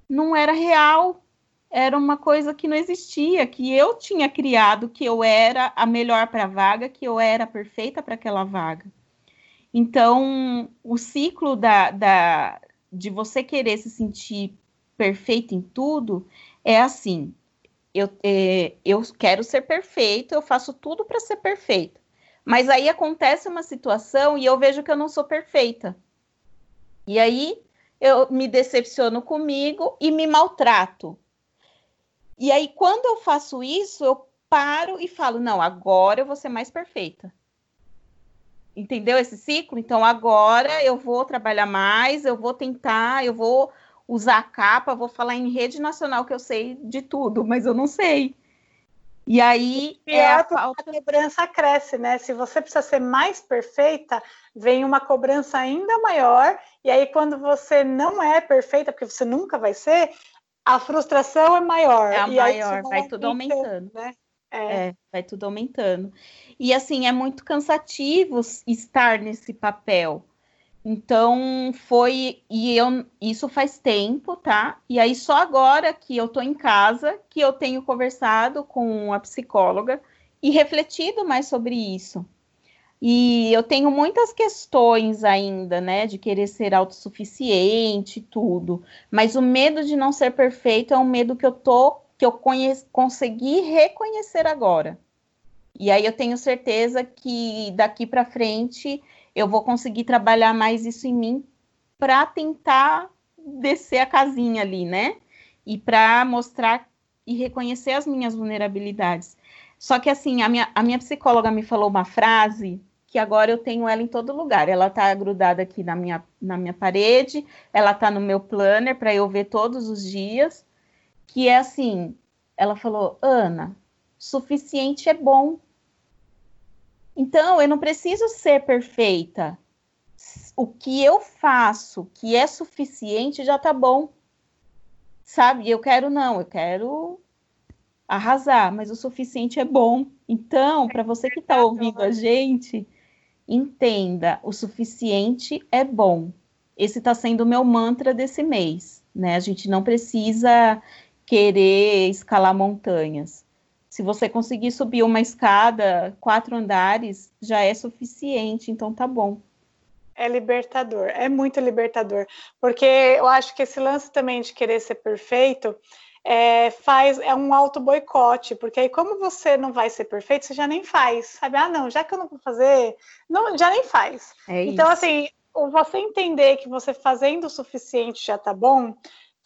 não era real, era uma coisa que não existia, que eu tinha criado, que eu era a melhor para a vaga, que eu era perfeita para aquela vaga. Então, o ciclo da, da, de você querer se sentir perfeito em tudo é assim: eu, é, eu quero ser perfeito, eu faço tudo para ser perfeito. Mas aí acontece uma situação e eu vejo que eu não sou perfeita. E aí eu me decepciono comigo e me maltrato. E aí, quando eu faço isso, eu paro e falo: não, agora eu vou ser mais perfeita. Entendeu esse ciclo? Então, agora eu vou trabalhar mais, eu vou tentar, eu vou usar a capa, vou falar em rede nacional que eu sei de tudo, mas eu não sei. E aí e é a, falta... a cobrança cresce, né? Se você precisa ser mais perfeita, vem uma cobrança ainda maior, e aí quando você não é perfeita, porque você nunca vai ser, a frustração é maior. É a maior, vai, vai tudo aumentando. Né? É. é, vai tudo aumentando. E assim, é muito cansativo estar nesse papel. Então foi e eu isso faz tempo, tá? E aí só agora que eu tô em casa que eu tenho conversado com a psicóloga e refletido mais sobre isso. E eu tenho muitas questões ainda, né, de querer ser autossuficiente tudo, mas o medo de não ser perfeito é um medo que eu tô que eu consegui reconhecer agora. E aí eu tenho certeza que daqui para frente eu vou conseguir trabalhar mais isso em mim para tentar descer a casinha ali, né? E para mostrar e reconhecer as minhas vulnerabilidades. Só que assim, a minha, a minha psicóloga me falou uma frase que agora eu tenho ela em todo lugar. Ela está grudada aqui na minha, na minha parede, ela está no meu planner para eu ver todos os dias, que é assim, ela falou, Ana, suficiente é bom. Então, eu não preciso ser perfeita. O que eu faço que é suficiente já tá bom. Sabe? Eu quero não, eu quero arrasar, mas o suficiente é bom. Então, para você que está ouvindo a gente, entenda, o suficiente é bom. Esse está sendo o meu mantra desse mês, né? A gente não precisa querer escalar montanhas. Se você conseguir subir uma escada, quatro andares, já é suficiente, então tá bom. É libertador, é muito libertador, porque eu acho que esse lance também de querer ser perfeito é, faz é um auto boicote, porque aí como você não vai ser perfeito, você já nem faz, sabe? Ah, não, já que eu não vou fazer, não, já nem faz. É então, assim, você entender que você fazendo o suficiente já tá bom,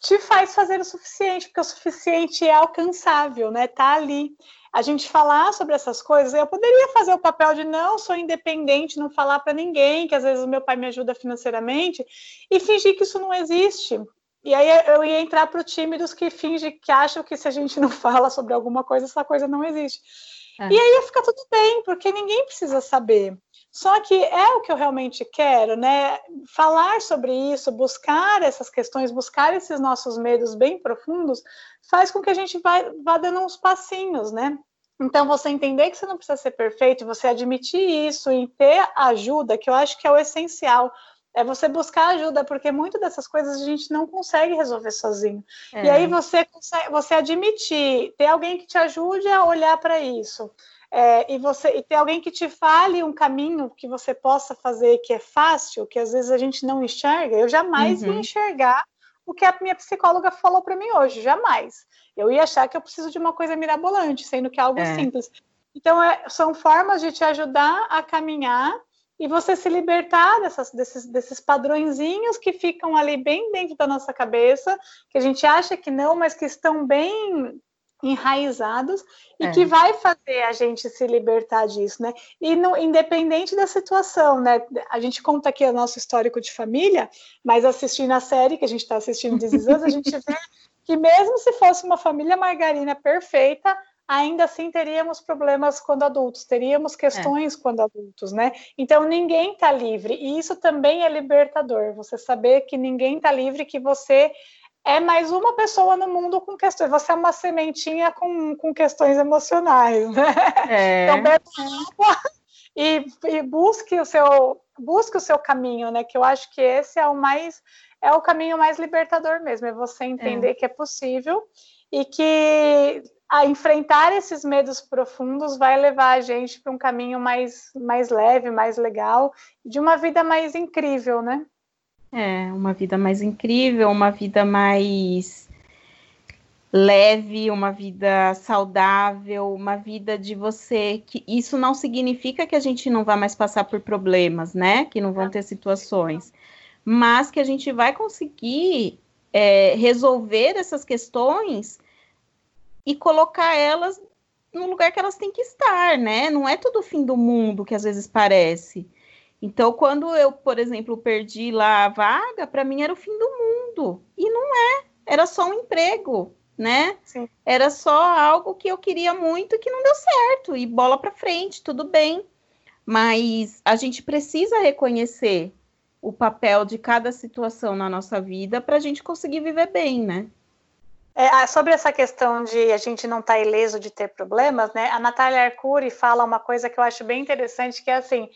te faz fazer o suficiente, porque o suficiente é alcançável, né? Tá ali. A gente falar sobre essas coisas, eu poderia fazer o papel de não sou independente, não falar para ninguém, que às vezes o meu pai me ajuda financeiramente, e fingir que isso não existe. E aí eu ia entrar para o time dos que fingem, que acham que se a gente não <laughs> fala sobre alguma coisa, essa coisa não existe. É. E aí ia ficar tudo bem, porque ninguém precisa saber. Só que é o que eu realmente quero, né? Falar sobre isso, buscar essas questões, buscar esses nossos medos bem profundos, faz com que a gente vá, vá dando uns passinhos, né? Então, você entender que você não precisa ser perfeito, você admitir isso e ter ajuda, que eu acho que é o essencial é você buscar ajuda, porque muitas dessas coisas a gente não consegue resolver sozinho. É. E aí você consegue, você admitir, ter alguém que te ajude a olhar para isso. É, e você e ter alguém que te fale um caminho que você possa fazer que é fácil, que às vezes a gente não enxerga. Eu jamais uhum. ia enxergar o que a minha psicóloga falou para mim hoje, jamais. Eu ia achar que eu preciso de uma coisa mirabolante, sendo que é algo é. simples. Então, é, são formas de te ajudar a caminhar e você se libertar dessas, desses, desses padrõezinhos que ficam ali bem dentro da nossa cabeça, que a gente acha que não, mas que estão bem enraizados e é. que vai fazer a gente se libertar disso, né? E no, independente da situação, né? A gente conta aqui o nosso histórico de família, mas assistindo a série que a gente está assistindo Is Us, a gente <laughs> vê que mesmo se fosse uma família margarina perfeita, ainda assim teríamos problemas quando adultos, teríamos questões é. quando adultos, né? Então ninguém está livre, e isso também é libertador, você saber que ninguém está livre, que você é mais uma pessoa no mundo com questões, você é uma sementinha com, com questões emocionais, né? É. Então bebe água e, e busque o seu busque o seu caminho, né? Que eu acho que esse é o mais é o caminho mais libertador mesmo, é você entender é. que é possível e que a enfrentar esses medos profundos vai levar a gente para um caminho mais, mais leve, mais legal, de uma vida mais incrível, né? É, uma vida mais incrível, uma vida mais leve, uma vida saudável, uma vida de você que isso não significa que a gente não vai mais passar por problemas, né? Que não vão ter situações, mas que a gente vai conseguir é, resolver essas questões e colocar elas no lugar que elas têm que estar, né? Não é todo o fim do mundo que às vezes parece. Então, quando eu, por exemplo, perdi lá a vaga, para mim era o fim do mundo. E não é. Era só um emprego, né? Sim. Era só algo que eu queria muito e que não deu certo. E bola para frente, tudo bem. Mas a gente precisa reconhecer o papel de cada situação na nossa vida para a gente conseguir viver bem, né? É, sobre essa questão de a gente não estar tá ileso de ter problemas, né? A Natália Arcuri fala uma coisa que eu acho bem interessante, que é assim,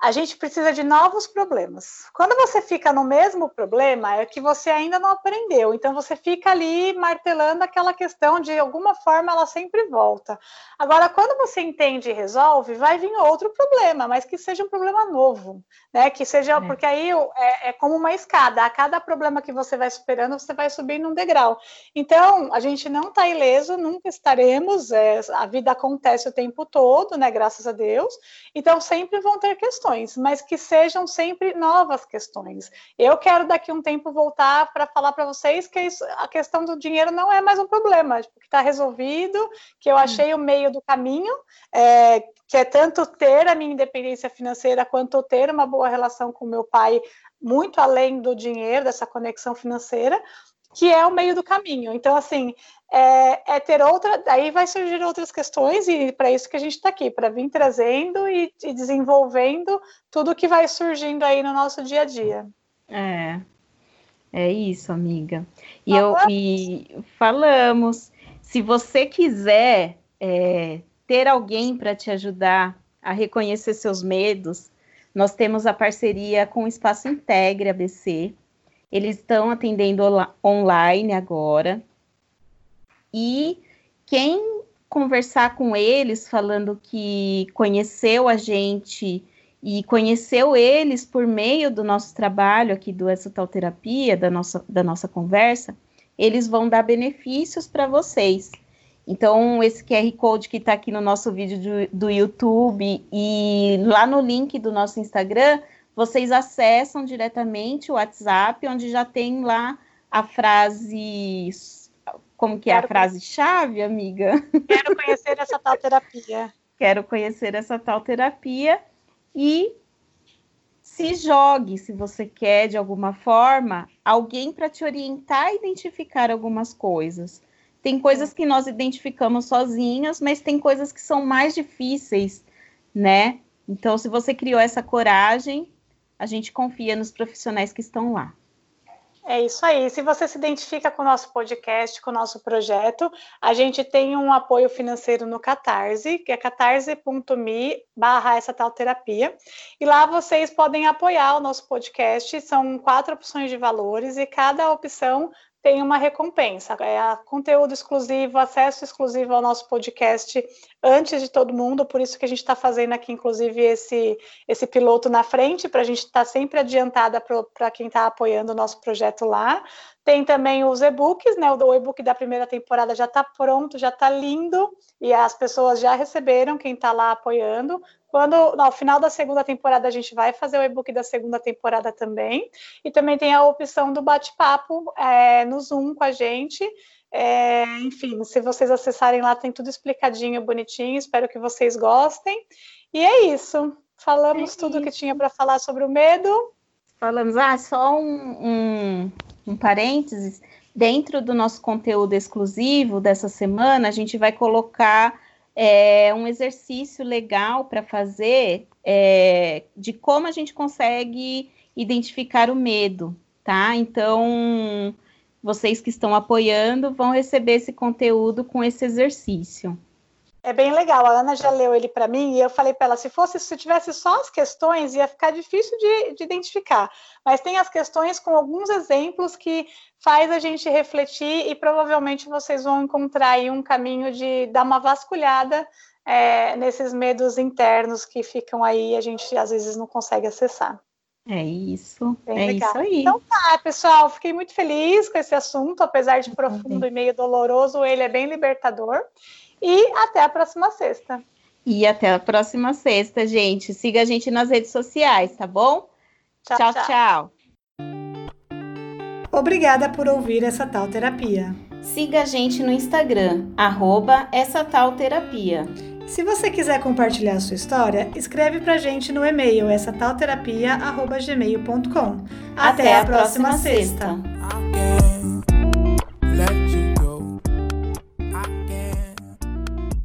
a gente precisa de novos problemas. Quando você fica no mesmo problema, é que você ainda não aprendeu. Então você fica ali martelando aquela questão de alguma forma ela sempre volta. Agora, quando você entende e resolve, vai vir outro problema, mas que seja um problema novo, né? Que seja é. porque aí é, é, como uma escada. A cada problema que você vai superando, você vai subindo um degrau. Então a gente não está ileso, nunca estaremos. É, a vida acontece o tempo todo, né? Graças a Deus. Então sempre vão ter questões questões, mas que sejam sempre novas questões. Eu quero daqui a um tempo voltar para falar para vocês que isso, a questão do dinheiro não é mais um problema, tipo, que está resolvido, que eu hum. achei o meio do caminho, é, que é tanto ter a minha independência financeira quanto ter uma boa relação com meu pai, muito além do dinheiro, dessa conexão financeira, que é o meio do caminho. Então, assim, é, é ter outra. Aí vai surgir outras questões, e para isso que a gente está aqui, para vir trazendo e, e, desenvolvendo tudo que vai surgindo aí no nosso dia a dia. É. É isso, amiga. E eu e falamos. Se você quiser é, ter alguém para te ajudar a reconhecer seus medos, nós temos a parceria com o Espaço Integre ABC eles estão atendendo online agora. E quem conversar com eles falando que conheceu a gente e conheceu eles por meio do nosso trabalho aqui do Exotal Terapia, da nossa, da nossa conversa, eles vão dar benefícios para vocês. Então, esse QR Code que está aqui no nosso vídeo do, do YouTube e lá no link do nosso Instagram, vocês acessam diretamente o WhatsApp, onde já tem lá a frase. Como que é Quero a frase-chave, amiga? Quero conhecer essa tal terapia. <laughs> Quero conhecer essa tal terapia e se jogue, se você quer, de alguma forma, alguém para te orientar a identificar algumas coisas. Tem coisas que nós identificamos sozinhas, mas tem coisas que são mais difíceis, né? Então, se você criou essa coragem, a gente confia nos profissionais que estão lá. É isso aí. Se você se identifica com o nosso podcast, com o nosso projeto, a gente tem um apoio financeiro no Catarse, que é catarse.me barra essa tal terapia. E lá vocês podem apoiar o nosso podcast. São quatro opções de valores e cada opção tem uma recompensa. É conteúdo exclusivo, acesso exclusivo ao nosso podcast antes de todo mundo, por isso que a gente está fazendo aqui, inclusive, esse, esse piloto na frente, para a gente estar tá sempre adiantada para quem está apoiando o nosso projeto lá. Tem também os e-books, né? O e-book da primeira temporada já está pronto, já está lindo, e as pessoas já receberam, quem está lá apoiando. Quando, ao final da segunda temporada, a gente vai fazer o e-book da segunda temporada também. E também tem a opção do bate-papo é, no Zoom com a gente. É, enfim, se vocês acessarem lá, tem tudo explicadinho, bonitinho. Espero que vocês gostem. E é isso. Falamos é tudo isso. que tinha para falar sobre o medo. Falamos, ah, só um, um, um parênteses. Dentro do nosso conteúdo exclusivo dessa semana, a gente vai colocar é, um exercício legal para fazer é, de como a gente consegue identificar o medo, tá? Então, vocês que estão apoiando vão receber esse conteúdo com esse exercício. É bem legal. A Ana já leu ele para mim e eu falei para ela: se fosse, se tivesse só as questões, ia ficar difícil de, de, identificar. Mas tem as questões com alguns exemplos que faz a gente refletir e provavelmente vocês vão encontrar aí um caminho de dar uma vasculhada é, nesses medos internos que ficam aí e a gente às vezes não consegue acessar. É isso, Bem é legal. isso aí. Então tá, pessoal, fiquei muito feliz com esse assunto, apesar de profundo e meio doloroso, ele é bem libertador. E até a próxima sexta. E até a próxima sexta, gente. Siga a gente nas redes sociais, tá bom? tchau. tchau. tchau. tchau. Obrigada por ouvir essa tal terapia. Siga a gente no Instagram, arroba essa tal terapia. Se você quiser compartilhar a sua história, escreve pra gente no e-mail essa tal terapia, arroba gmail.com. Até, Até, a, próxima, próxima sexta. sexta.